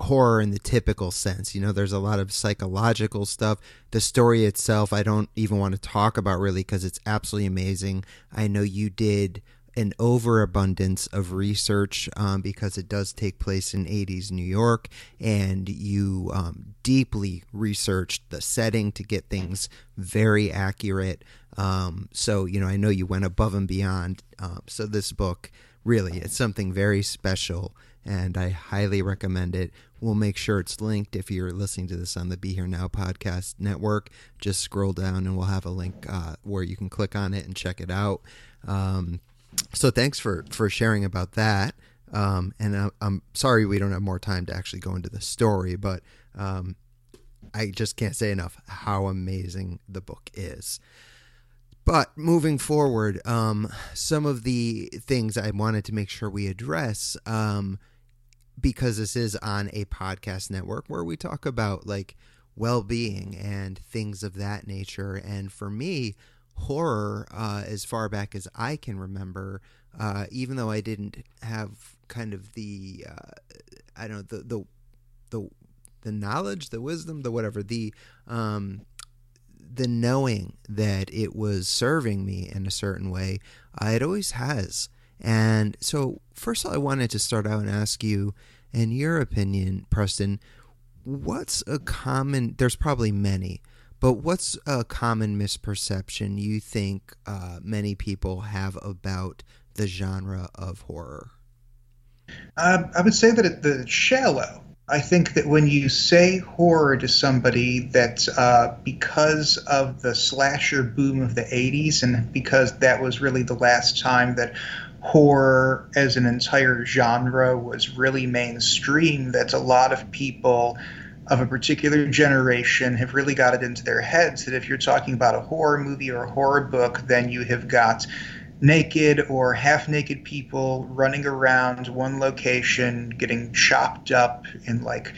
horror in the typical sense. You know, there's a lot of psychological stuff. The story itself, I don't even want to talk about really because it's absolutely amazing. I know you did an overabundance of research um, because it does take place in 80s New York, and you um, deeply researched the setting to get things very accurate. Um, so, you know, I know you went above and beyond. Um, so, this book really, it's something very special, and I highly recommend it. We'll make sure it's linked if you're listening to this on the Be Here Now podcast network. Just scroll down and we'll have a link uh, where you can click on it and check it out. Um, so thanks for for sharing about that. Um, and I, am sorry we don't have more time to actually go into the story, but um, I just can't say enough how amazing the book is. But moving forward, um, some of the things I wanted to make sure we address, um, because this is on a podcast network where we talk about like well being and things of that nature. And for me, horror uh, as far back as I can remember, uh, even though I didn't have kind of the uh, I don't know the the the the knowledge, the wisdom, the whatever the um, the knowing that it was serving me in a certain way, uh, it always has. And so, first all, I wanted to start out and ask you, in your opinion, Preston, what's a common, there's probably many, but what's a common misperception you think uh, many people have about the genre of horror? Uh, I would say that it, the shallow. I think that when you say horror to somebody, that uh, because of the slasher boom of the 80s and because that was really the last time that horror as an entire genre was really mainstream, that a lot of people of a particular generation have really got it into their heads that if you're talking about a horror movie or a horror book, then you have got naked or half naked people running around one location, getting chopped up in like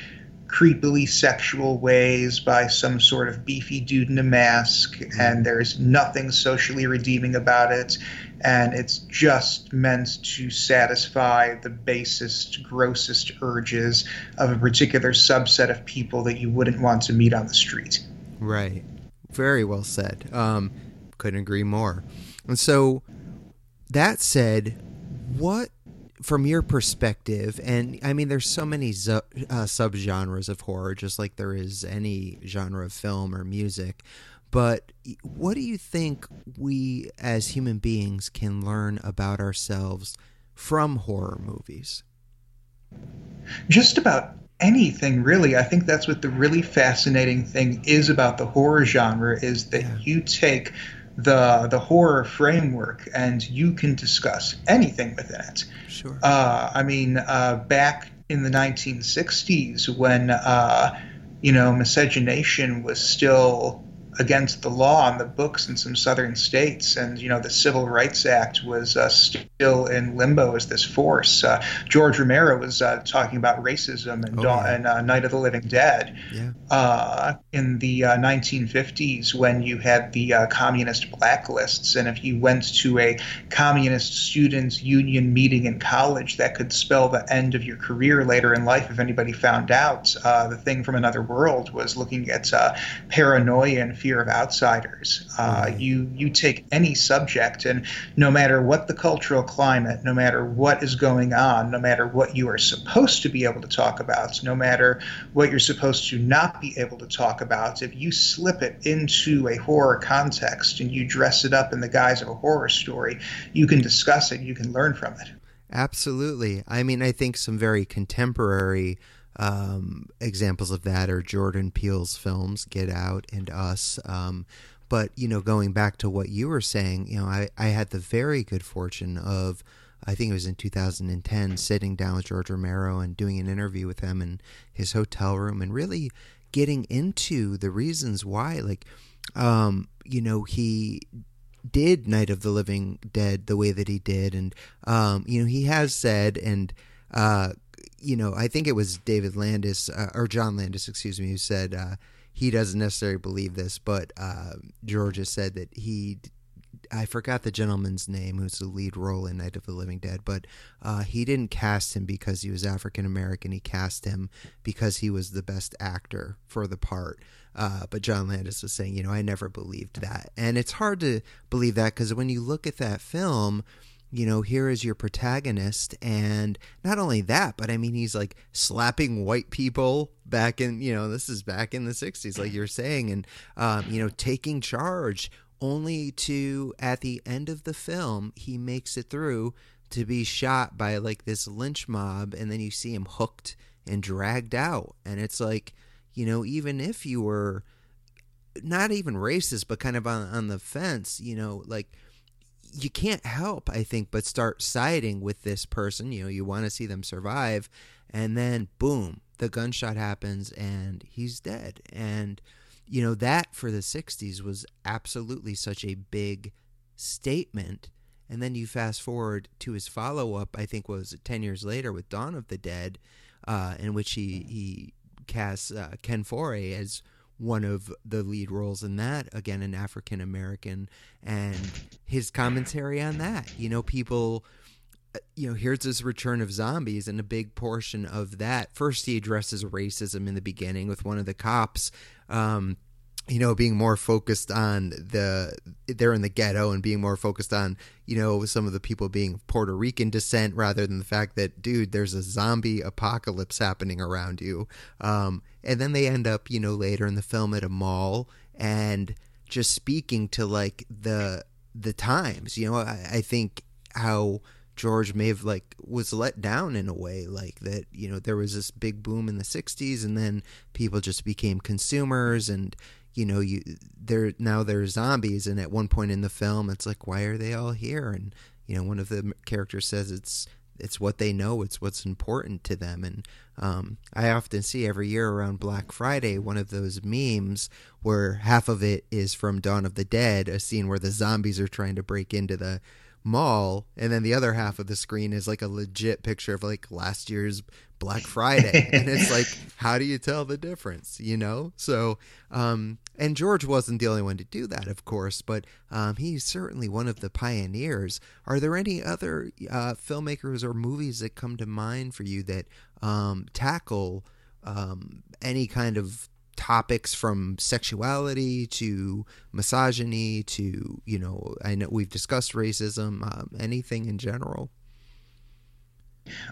creepily sexual ways by some sort of beefy dude in a mask, and there's nothing socially redeeming about it, and it's just meant to satisfy the basest, grossest urges of a particular subset of people that you wouldn't want to meet on the street. Right. Very well said. Um, couldn't agree more. And so, that said, what from your perspective, and I mean, there's so many zu- uh, subgenres of horror, just like there is any genre of film or music. But what do you think we as human beings can learn about ourselves from horror movies? Just about anything, really. I think that's what the really fascinating thing is about the horror genre is that yeah. you take the the horror framework and you can discuss anything within it. Sure. Uh, I mean, uh, back in the 1960s when uh, you know miscegenation was still against the law on the books in some southern states, and you know the Civil Rights Act was uh, still in limbo as this force. Uh, George Romero was uh, talking about racism and, oh, yeah. and uh, Night of the Living Dead yeah. Uh, in the 1950s uh, when you had the communist blacklists, and if you went to a communist students union meeting in college, that could spell the end of your career later in life if anybody found out. the thing from another world was looking at paranoia and fear of outsiders. Uh, mm-hmm. You you take any subject, and no matter what the cultural climate, no matter what is going on, no matter what you are supposed to be able to talk about, no matter what you're supposed to not be able to talk about, if you slip it into a horror context and you dress it up in the guise of a horror story, you can discuss it. You can learn from it. Absolutely. I mean, I think some very contemporary um, examples of that are Jordan Peele's films, Get Out and Us. Um, but you know, going back to what you were saying, you know, I, I had the very good fortune of, I think it was in 2010, sitting down with George Romero and doing an interview with him in his hotel room and really getting into the reasons why, like, um, you know, he did Night of the Living Dead the way that he did, and um, you know, he has said and uh, you know, I think it was David Landis uh, or John Landis, excuse me, who said uh, he doesn't necessarily believe this, but uh, Georgia said that he. I forgot the gentleman's name who's the lead role in Night of the Living Dead, but uh, he didn't cast him because he was African American. He cast him because he was the best actor for the part. Uh, but John Landis was saying, you know, I never believed that. And it's hard to believe that because when you look at that film, you know, here is your protagonist. And not only that, but I mean, he's like slapping white people back in, you know, this is back in the 60s, like you're saying, and, um, you know, taking charge only to, at the end of the film, he makes it through to be shot by like this lynch mob. And then you see him hooked and dragged out. And it's like, you know, even if you were not even racist, but kind of on, on the fence, you know, like, you can't help, I think, but start siding with this person. You know, you want to see them survive, and then boom, the gunshot happens and he's dead. And you know that for the '60s was absolutely such a big statement. And then you fast forward to his follow up. I think was ten years later with Dawn of the Dead, uh, in which he he casts uh, Ken Foree as one of the lead roles in that again an african american and his commentary on that you know people uh, you know here's this return of zombies and a big portion of that first he addresses racism in the beginning with one of the cops um, you know, being more focused on the they're in the ghetto and being more focused on you know some of the people being Puerto Rican descent rather than the fact that dude, there's a zombie apocalypse happening around you. Um, and then they end up you know later in the film at a mall and just speaking to like the the times. You know, I, I think how George may have like was let down in a way like that you know there was this big boom in the 60s and then people just became consumers and you know you they're now they're zombies and at one point in the film it's like why are they all here and you know one of the characters says it's it's what they know it's what's important to them. And um, i often see every year around black friday one of those memes where half of it is from dawn of the dead a scene where the zombies are trying to break into the mall. And then the other half of the screen is like a legit picture of like last year's black friday. And it's <laughs> like how do you tell the difference you know? So um and george wasn't the only one to do that of course but um he's certainly one of the pioneers. Are there any other uh filmmakers or movies that come to mind for you that um tackle um any kind of topics from sexuality to misogyny to you know I know we've discussed racism um, anything in general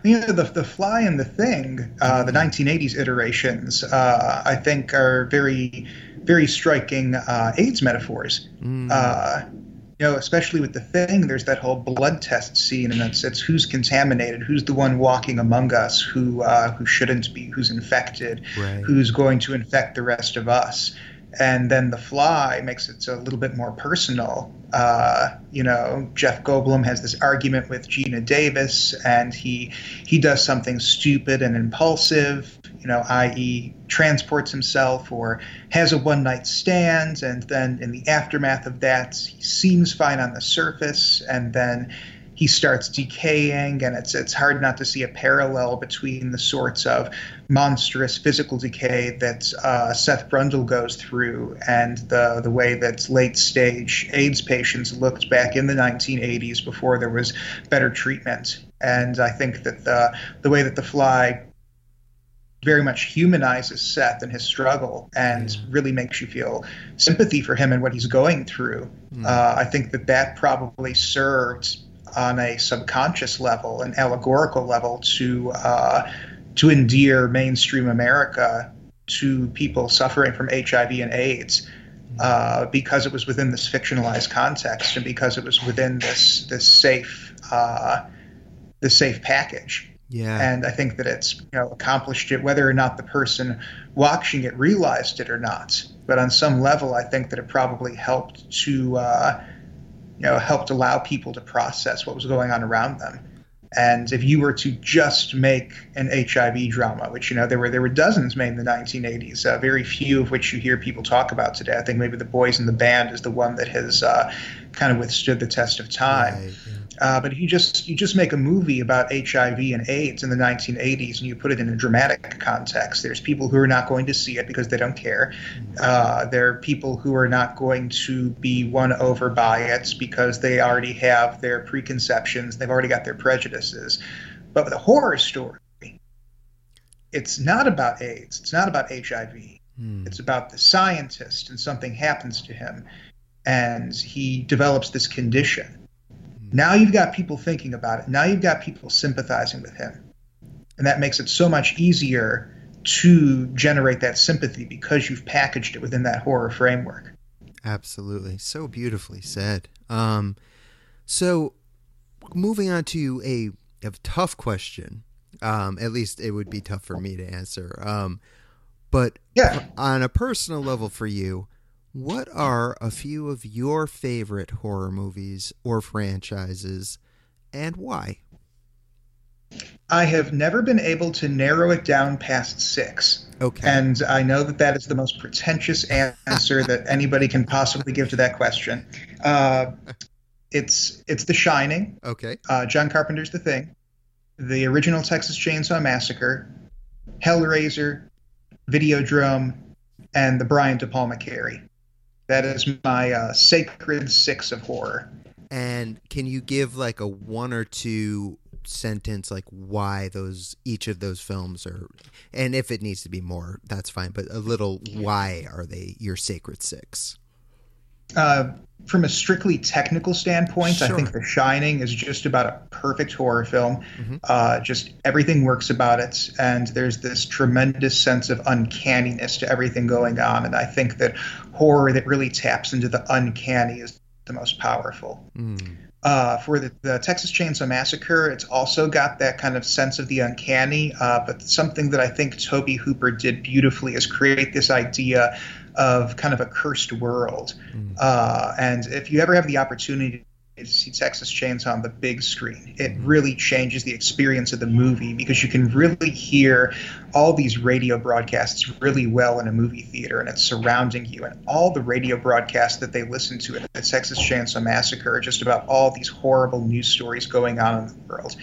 you know the the fly and the thing uh, the 1980s iterations uh, I think are very very striking uh, AIDS metaphors mm. you know especially with the thing there's that whole blood test scene and it's, it's who's contaminated who's the one walking among us who uh, who shouldn't be who's infected right. who's going to infect the rest of us and then the fly makes it a little bit more personal uh, you know jeff goldblum has this argument with Geena davis and he he does something stupid and impulsive you know i.e transports himself or has a one night stand and then in the aftermath of that he seems fine on the surface and then he starts decaying, and it's it's hard not to see a parallel between the sorts of monstrous physical decay that uh, Seth Brundle goes through and the the way that late stage AIDS patients looked back in the 1980s before there was better treatment. And I think that the the way that The Fly very much humanizes Seth and his struggle and yeah. really makes you feel sympathy for him and what he's going through. Mm. Uh, I think that that probably served on a subconscious level, an allegorical level, to uh, to endear mainstream America to people suffering from HIV and AIDS, uh, because it was within this fictionalized context and because it was within this this safe uh, this safe package. Yeah. And I think that it's you know accomplished it whether or not the person watching it realized it or not. But on some level, I think that it probably helped to uh, you know, helped allow people to process what was going on around them. And if you were to just make an HIV drama, which you know there were there were dozens made in the 1980s, uh, very few of which you hear people talk about today. I think maybe The Boys in the Band is the one that has uh, kind of withstood the test of time. Right, yeah. Uh, but if you just you just make a movie about HIV and AIDS in the 1980s and you put it in a dramatic context, there's people who are not going to see it because they don't care. Uh, there are people who are not going to be won over by it because they already have their preconceptions, they've already got their prejudices. But with a horror story, it's not about AIDS, it's not about HIV. Hmm. It's about the scientist and something happens to him and he develops this condition now you've got people thinking about it. Now you've got people sympathizing with him. And that makes it so much easier to generate that sympathy because you've packaged it within that horror framework. Absolutely. So beautifully said. Um, so moving on to a, a tough question. Um, at least it would be tough for me to answer. Um, but yeah. on a personal level for you, what are a few of your favorite horror movies or franchises and why? I have never been able to narrow it down past six. Okay. And I know that that is the most pretentious answer <laughs> that anybody can possibly give to that question. Uh, it's it's The Shining. Okay. Uh, John Carpenter's The Thing, the original Texas Chainsaw Massacre, Hellraiser, Videodrome, and the Brian De Palma Carrie. That is my uh, sacred six of horror. And can you give like a one or two sentence like why those each of those films are and if it needs to be more that's fine but a little why are they your sacred six uh, from a strictly technical standpoint, Sure. I think The Shining is just about a perfect horror film. Mm-hmm. Uh, just everything works about it, and there's this tremendous sense of uncanniness to everything going on. And I think that horror that really taps into the uncanny is the most powerful. Mm. Uh, for the, the Texas Chainsaw Massacre, it's also got that kind of sense of the uncanny. Uh, but something that I think Tobe Hooper did beautifully is create this idea of kind of a cursed world. Uh, and if you ever have the opportunity to see Texas Chainsaw on the big screen, it really changes the experience of the movie because you can really hear all these radio broadcasts really well in a movie theater and it's surrounding you. And all the radio broadcasts that they listen to at the Texas Chainsaw Massacre are just about all these horrible news stories going on in the world.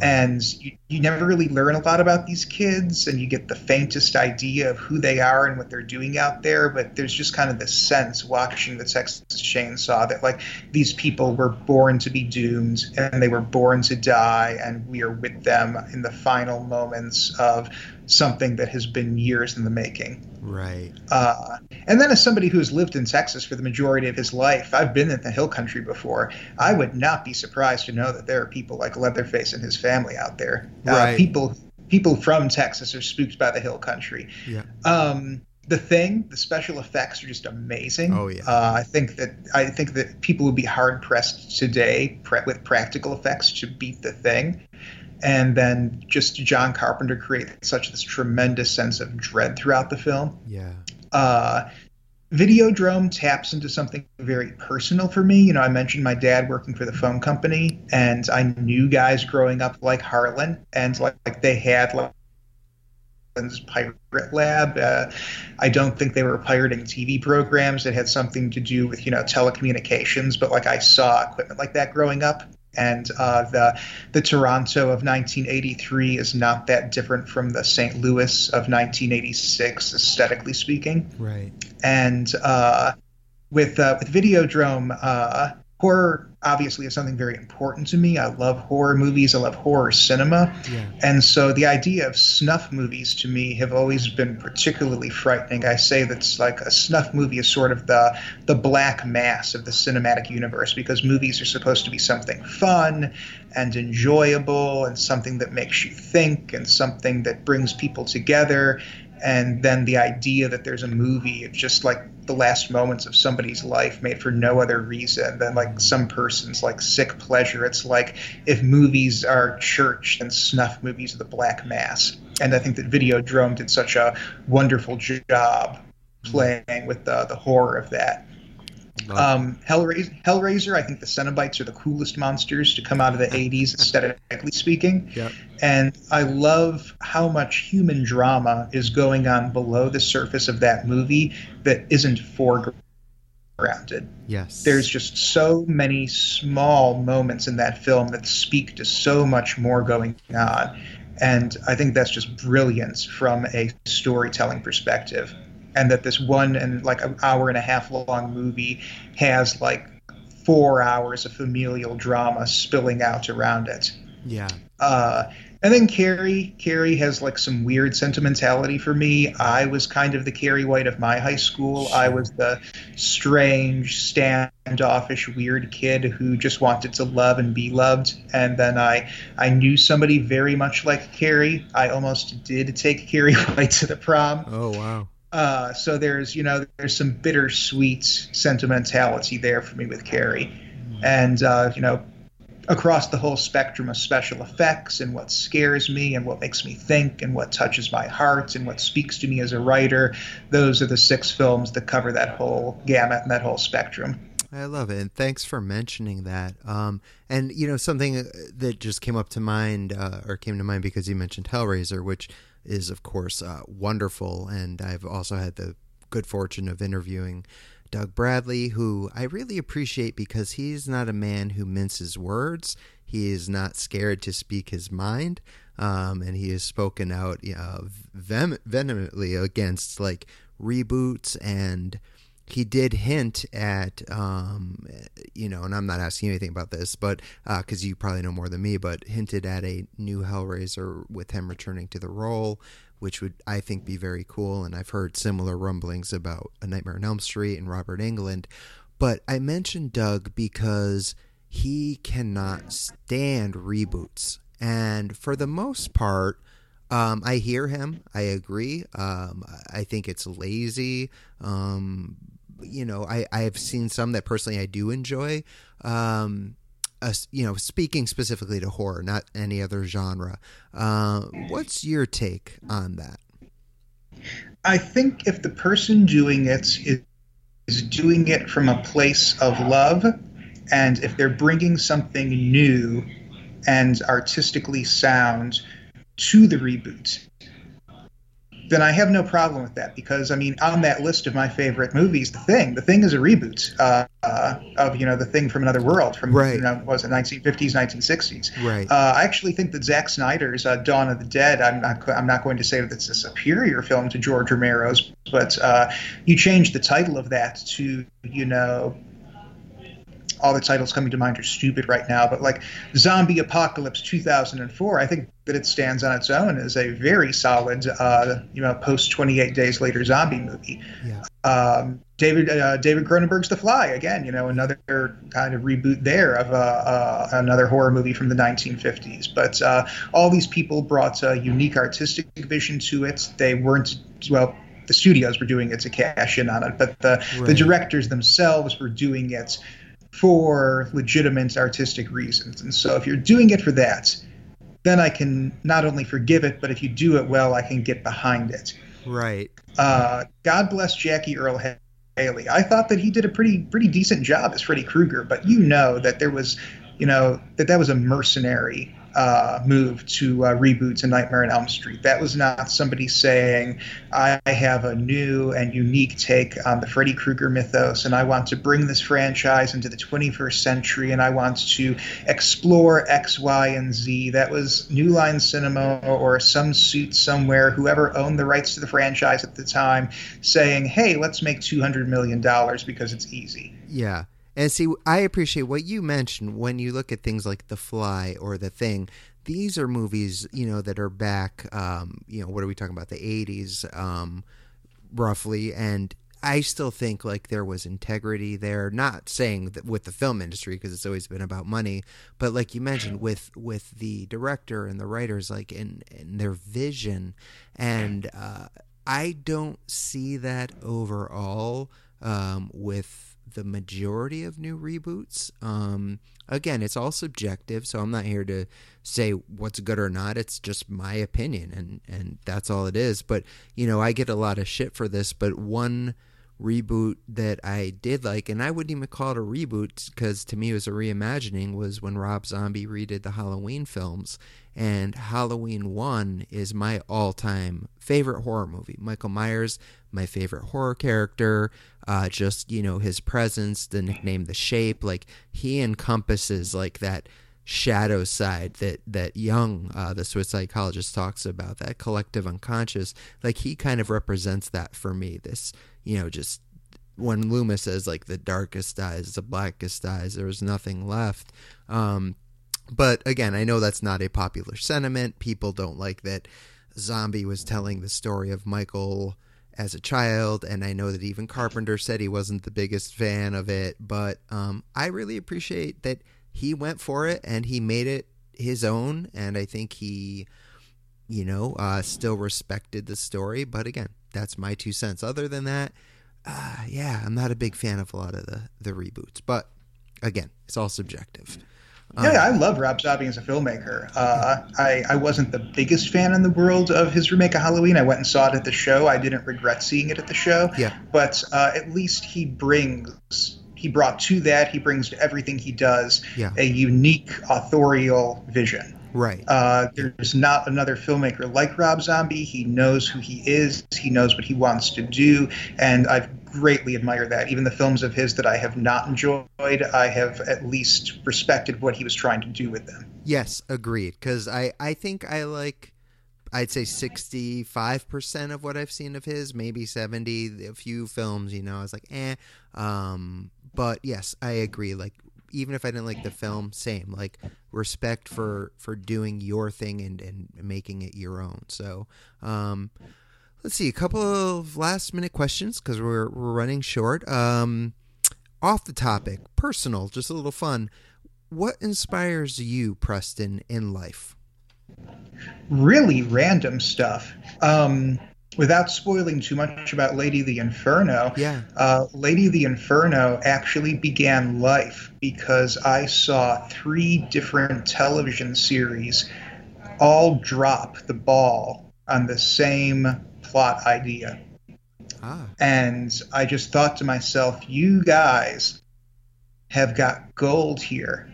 And you, you never really learn a lot about these kids, and you get the faintest idea of who they are and what they're doing out there. But there's just kind of this sense watching the Texas Chainsaw that, like, these people were born to be doomed and they were born to die, and we are with them in the final moments of something that has been years in the making. Right Uh, and then, as somebody who's lived in Texas for the majority of his life, I've been in the hill country before. I would not be surprised to know that there are people like Leatherface and his family out there. Right. Uh, people, people from Texas are spooked by the hill country. yeah Um, the thing, the special effects are just amazing. Oh, yeah. Uh, I think that I think that people would be hard pressed today pre- with practical effects to beat the thing. And then just John Carpenter created such this tremendous sense of dread throughout the film yeah uh, Videodrome taps into something very personal for me. You know, I mentioned my dad working for the phone company, and I knew guys growing up like Harlan, and like, like they had like Harlan's pirate lab. Uh, I don't think they were pirating TV programs It had something to do with you know telecommunications, but like I saw equipment like that growing up. And uh, the the Toronto of 1983 is not that different from the St. Louis of 1986, aesthetically speaking right and uh, with uh, with Videodrome, uh, horror obviously is something very important to me. I love horror movies. I love horror cinema, yeah and so the idea of snuff movies to me have always been particularly frightening. I say that's like a snuff movie is sort of the the black mass of the cinematic universe because movies are supposed to be something fun and enjoyable and something that makes you think and something that brings people together and then the idea that there's a movie it's just like the last moments of somebody's life made for no other reason than like some person's like sick pleasure. It's like if movies are church then snuff movies are the black mass and i think that videodrome did such a wonderful job playing with the, the horror of that Um, Hellraiser, Hellraiser, I think the Cenobites are the coolest monsters to come out of the <laughs> 80s, aesthetically speaking. Yep. And I love how much human drama is going on below the surface of that movie that isn't foregrounded. yes There's just so many small moments in that film that speak to so much more going on. And I think that's just brilliance from a storytelling perspective. And that this one and like an hour and a half long movie has like four hours of familial drama spilling out around it. yeah Uh, and then Carrie, Carrie has like some weird sentimentality for me. I was kind of the Carrie White of my high school. I was the strange, standoffish, weird kid who just wanted to love and be loved. And then I, I knew somebody very much like Carrie. I almost did take Carrie <laughs> White to the prom. oh wow Uh, so there's, you know, there's some bittersweet sentimentality there for me with Carrie, and uh, you know, across the whole spectrum of special effects and what scares me and what makes me think and what touches my heart and what speaks to me as a writer, those are the six films that cover that whole gamut and that whole spectrum. I love it, and thanks for mentioning that. Um, and you know, something that just came up to mind, uh, or came to mind because you mentioned Hellraiser, which is of course uh, wonderful, and I've also had the good fortune of interviewing Doug Bradley, who I really appreciate because he's not a man who minces words. He is not scared to speak his mind, um, and he has spoken out uh, venom- vehemently against like reboots and he did hint at, um, you know, and I'm not asking anything about this, but because uh, you probably know more than me, but hinted at a new Hellraiser with him returning to the role, which would I think be very cool. And I've heard similar rumblings about A Nightmare on Elm Street and Robert Englund. But I mentioned Doug because he cannot stand reboots. And for the most part, um, I hear him. I agree. Um, I think it's lazy. Um, you know, I, I have seen some that personally I do enjoy. Um, uh, you know, speaking specifically to horror, not any other genre. Uh, what's your take on that? I think if the person doing it is, is doing it from a place of love, and if they're bringing something new and artistically sound to the reboot, then I have no problem with that because I mean, on that list of my favorite movies, The Thing, The Thing is a reboot uh, uh, of you know The Thing from Another World from right. you know was it 1950s, 1960s. Right. Uh, I actually think that Zack Snyder's uh, Dawn of the Dead. I'm not I'm not going to say that it's a superior film to George Romero's, but uh, you change the title of that to you know all the titles coming to mind are stupid right now, but like Zombie Apocalypse 2004, I think that it stands on its own as a very solid, uh, you know, post 28 Days Later zombie movie. Yeah. Um, David uh, David Cronenberg's The Fly, again, you know, another kind of reboot there of uh, uh another horror movie from the 1950s. But uh, all these people brought a unique artistic vision to it. They weren't well the studios were doing it to cash in on it, but the, right. the directors themselves were doing it for legitimate artistic reasons. And so if you're doing it for that, then I can not only forgive it, but if you do it well, I can get behind it. Right. Uh, God bless Jackie Earle Haley. I thought that he did a pretty pretty decent job as Freddy Krueger, but you know that there was, you know, that that was a mercenary uh, move to uh, reboots A Nightmare on Elm Street. That was not somebody saying, I have a new and unique take on the Freddy Krueger mythos, and I want to bring this franchise into the 21st century, and I want to explore X, Y, and Z. That was New Line Cinema or some suit somewhere, whoever owned the rights to the franchise at the time, saying, hey, let's make $200 million because it's easy. Yeah. And see, I appreciate what you mentioned when you look at things like The Fly or The Thing. These are movies, you know, that are back, um, you know, what are we talking about? The 80s, um, roughly. And I still think like there was integrity there. Not saying that with the film industry because it's always been about money, but like you mentioned with with the director and the writers, like in in their vision, and uh, I don't see that overall um, with the majority of new reboots. Um, again, it's all subjective, so I'm not here to say what's good or not. It's just my opinion, and and that's all it is. But you know, I get a lot of shit for this. But one reboot that I did like, and I wouldn't even call it a reboot because to me it was a reimagining, was when Rob Zombie redid the Halloween films. And Halloween 1 is my all time favorite horror movie. Michael Myers, my favorite horror character. Uh, just, you know, his presence, the nickname, the shape. Like, he encompasses, like, that shadow side that that Jung, uh, the Swiss psychologist, talks about, that collective unconscious. Like he kind of represents that for me. This, you know, just when Loomis says like the darkest eyes, the blackest eyes, there was nothing left. Um, but again, I know that's not a popular sentiment. People don't like that. Zombie was telling the story of Michael as a child, and I know that even Carpenter said he wasn't the biggest fan of it. But um, I really appreciate that he went for it and he made it his own, and I think he, you know, uh, still respected the story. But again, that's my two cents. Other than that, uh, yeah, I'm not a big fan of a lot of the the reboots. But again, it's all subjective. Yeah, um, I love Rob Zombie as a filmmaker. Uh, I, I wasn't the biggest fan in the world of his remake of Halloween. I went and saw it at the show. I didn't regret seeing it at the show. Yeah. But uh, at least he brings he brought to that. He brings to everything he does yeah. a unique authorial vision. Right. Uh, there's not another filmmaker like Rob Zombie. He knows who he is. He knows what he wants to do, and I've greatly admired that. Even the films of his that I have not enjoyed, I have at least respected what he was trying to do with them. Yes, agreed. Because I I think I like I'd say 65% of what I've seen of his, maybe 70, a few films, you know, I was like, eh. Um, but yes, I agree. Like, even if I didn't like the film, same. Like, respect for, for doing your thing and, and making it your own. So, um, let's see, a couple of last minute questions because we're, we're running short. Um, off the topic, personal, just a little fun. What inspires you, Preston, in life? really random stuff. Um, without spoiling too much about Lady of the Inferno, Yeah. uh, Lady of the Inferno actually began life because I saw three different television series all drop the ball on the same plot idea. Ah, And I just thought to myself, you guys have got gold here.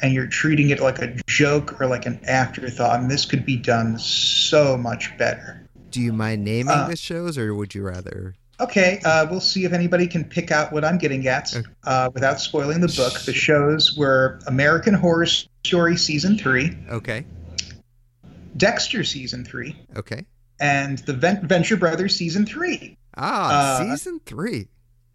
And you're treating it like a joke or like an afterthought. And this could be done so much better. Do you mind naming Uh, the shows, or would you rather? Okay, uh, we'll see if anybody can pick out what I'm getting at Okay. uh, without spoiling the book. The shows were American Horror Story Season 3, Okay, Dexter Season 3, okay. and The Ven- Venture Brothers Season 3. Ah, Uh, season three.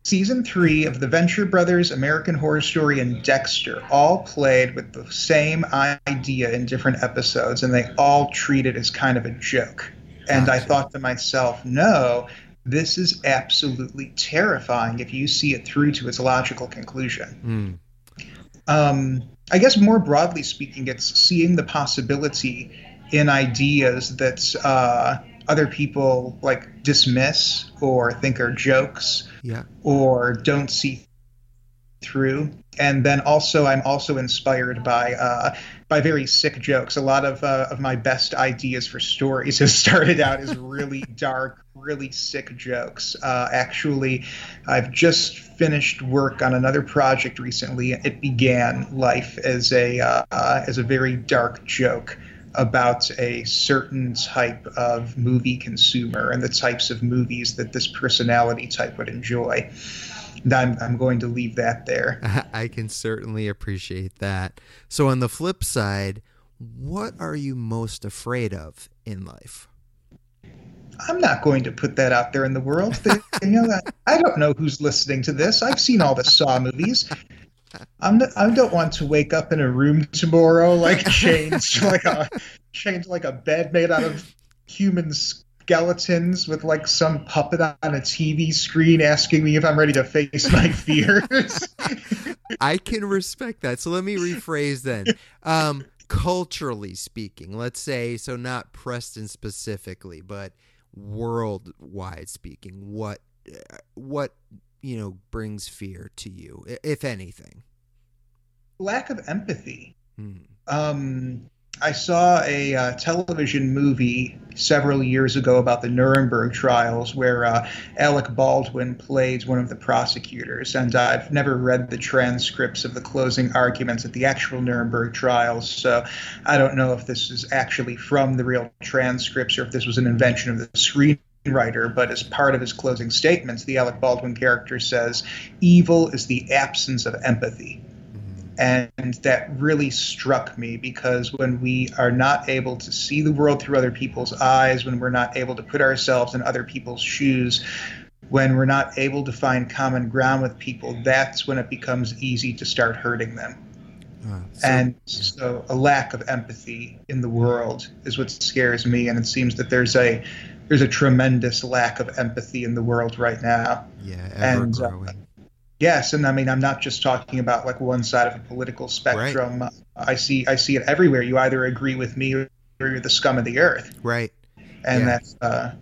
Season 3 of The Venture Brothers, American Horror Story, and Dexter all played with the same idea in different episodes, and they all treat it as kind of a joke. And I thought to myself, no, this is absolutely terrifying if you see it through to its logical conclusion. Hmm. Um, I guess more broadly speaking, it's seeing the possibility in ideas that uh, other people like dismiss or think are jokes Yeah. or don't see through. And then also, I'm also inspired by uh, by very sick jokes. A lot of uh, of my best ideas for stories <laughs> have started out as really <laughs> dark, really sick jokes. Uh, actually, I've just finished work on another project recently. It began life as a uh, as a very dark joke about a certain type of movie consumer and the types of movies that this personality type would enjoy. I'm, I'm going to leave that there. <laughs> I can certainly appreciate that. So, on the flip side, what are you most afraid of in life? I'm not going to put that out there in the world. They- you know, I don't know who's listening to this. I've seen all the Saw movies. I'm not, I don't want to wake up in a room tomorrow like <laughs> chained like a chained like a bed made out of human skeletons with like some puppet on a TV screen asking me if I'm ready to face my <laughs> fears. I can respect that. So let me rephrase then. Um, culturally speaking, let's say, so not Preston specifically, but worldwide speaking, what uh, what you know brings fear to you, if anything? Lack of empathy. Hmm. Um, I saw a uh, television movie several years ago about the Nuremberg trials where uh, Alec Baldwin played one of the prosecutors. And I've never read the transcripts of the closing arguments at the actual Nuremberg trials. So I don't know if this is actually from the real transcripts or if this was an invention of the screenwriter. But as part of his closing statements, the Alec Baldwin character says, Evil is the absence of empathy. And that really struck me because when we are not able to see the world through other people's eyes, when we're not able to put ourselves in other people's shoes, when we're not able to find common ground with people, that's when it becomes easy to start hurting them. Uh, so- and so a lack of empathy in the world is what scares me and it seems that there's a there's a tremendous lack of empathy in the world right now. yeah, ever and, uh, growing. Yes, and I mean I'm not just talking about like one side of a political spectrum. I see I see it everywhere. You either agree with me or you're the scum of the earth, right. and Yeah. that's a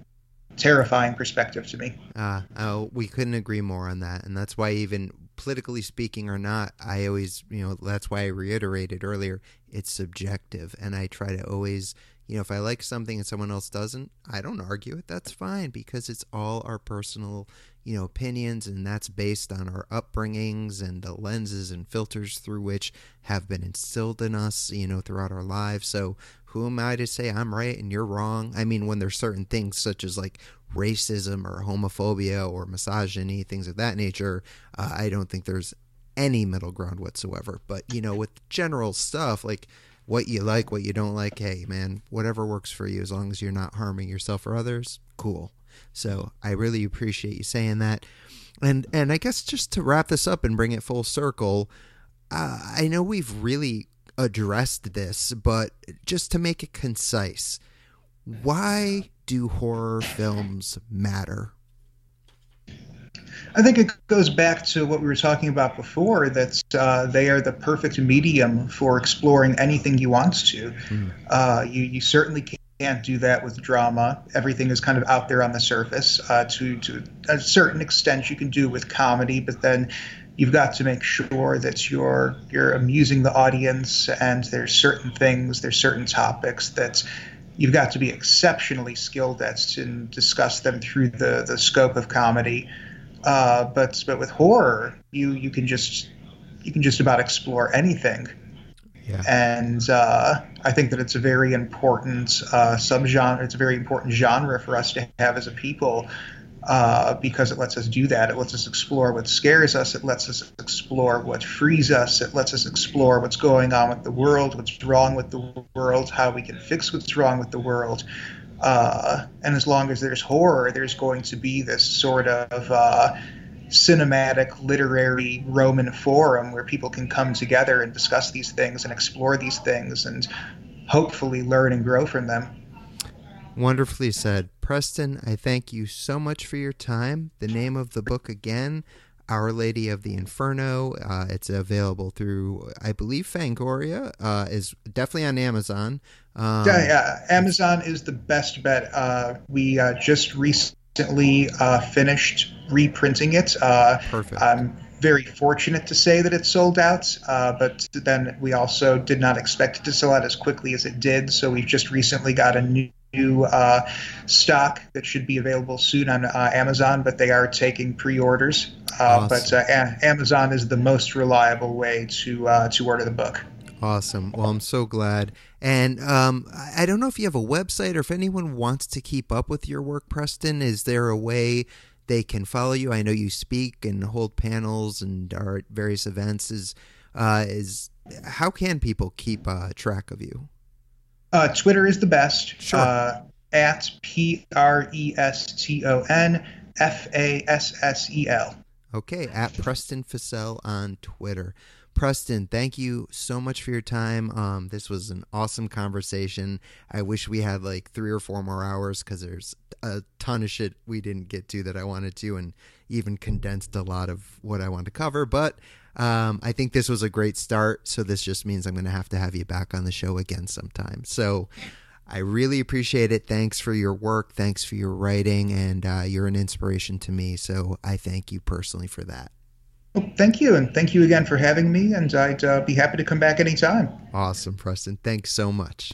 terrifying perspective to me. Uh, oh, we couldn't agree more on that, and that's why even politically speaking or not, I always, you know, that's why I reiterated earlier, it's subjective, and I try to always, you know, if I like something and someone else doesn't, I don't argue it. That's fine because it's all our personal, you know, opinions, and that's based on our upbringings and the lenses and filters through which have been instilled in us, you know, throughout our lives. So who am I to say I'm right and you're wrong? I mean, when there's certain things such as like racism or homophobia or misogyny, things of that nature, uh, I don't think there's any middle ground whatsoever. But, you know, with general stuff, like what you like, what you don't like. Hey, man, whatever works for you, as long as you're not harming yourself or others, cool. So I really appreciate you saying that. And and I guess just to wrap this up and bring it full circle, uh, I know we've really addressed this, but just to make it concise, why do horror films matter? I think it goes back to what we were talking about before that uh, they are the perfect medium for exploring anything you want to. Mm. Uh, you, you certainly can't do that with drama. Everything is kind of out there on the surface. Uh, to, to a certain extent, you can do with comedy, but then you've got to make sure that you're you're amusing the audience and there's certain things there's certain topics that you've got to be exceptionally skilled at to discuss them through the the scope of comedy uh, but but with horror you you can just you can just about explore anything yeah. and uh, I think that it's a very important uh, subgenre. It's a very important genre for us to have as a people uh, because it lets us do that. It lets us explore what scares us. It lets us explore what frees us. It lets us explore what's going on with the world, what's wrong with the world, how we can fix what's wrong with the world. Uh, and as long as there's horror, there's going to be this sort of uh, cinematic, literary Roman forum where people can come together and discuss these things and explore these things and hopefully learn and grow from them. Wonderfully said. Preston, I thank you so much for your time. The name of the book again, Our Lady of the Inferno. Uh, it's available through, I believe, Fangoria. Uh, is definitely on Amazon. Um, yeah, yeah, Amazon is the best bet. Uh, we uh, just recently uh, finished reprinting it. Uh, Perfect. I'm very fortunate to say that it sold out, but then we also did not expect it to sell out as quickly as it did. So we've just recently got a new new uh, stock that should be available soon on uh, Amazon, but they are taking pre-orders. Uh, awesome. But uh, a- Amazon is the most reliable way to uh, to order the book. Awesome. Well, I'm so glad. And um, I don't know if you have a website or if anyone wants to keep up with your work, Preston. Is there a way they can follow you? I know you speak and hold panels and are at various events. Is uh, is how can people keep track of you? Uh, Twitter is the best. Sure. Uh, at P R E S T O N F A S S E L. Okay, at Preston Fassel on Twitter. Preston, thank you so much for your time. Um, this was an awesome conversation. I wish we had like three or four more hours because there's a ton of shit we didn't get to that I wanted to, and even condensed a lot of what I wanted to cover. But um, I think this was a great start. So this just means I'm going to have to have you back on the show again sometime. So I really appreciate it. Thanks for your work. Thanks for your writing. And uh, you're an inspiration to me. So I thank you personally for that. Well, thank you. And thank you again for having me. And I'd uh, be happy to come back anytime. Awesome, Preston. Thanks so much.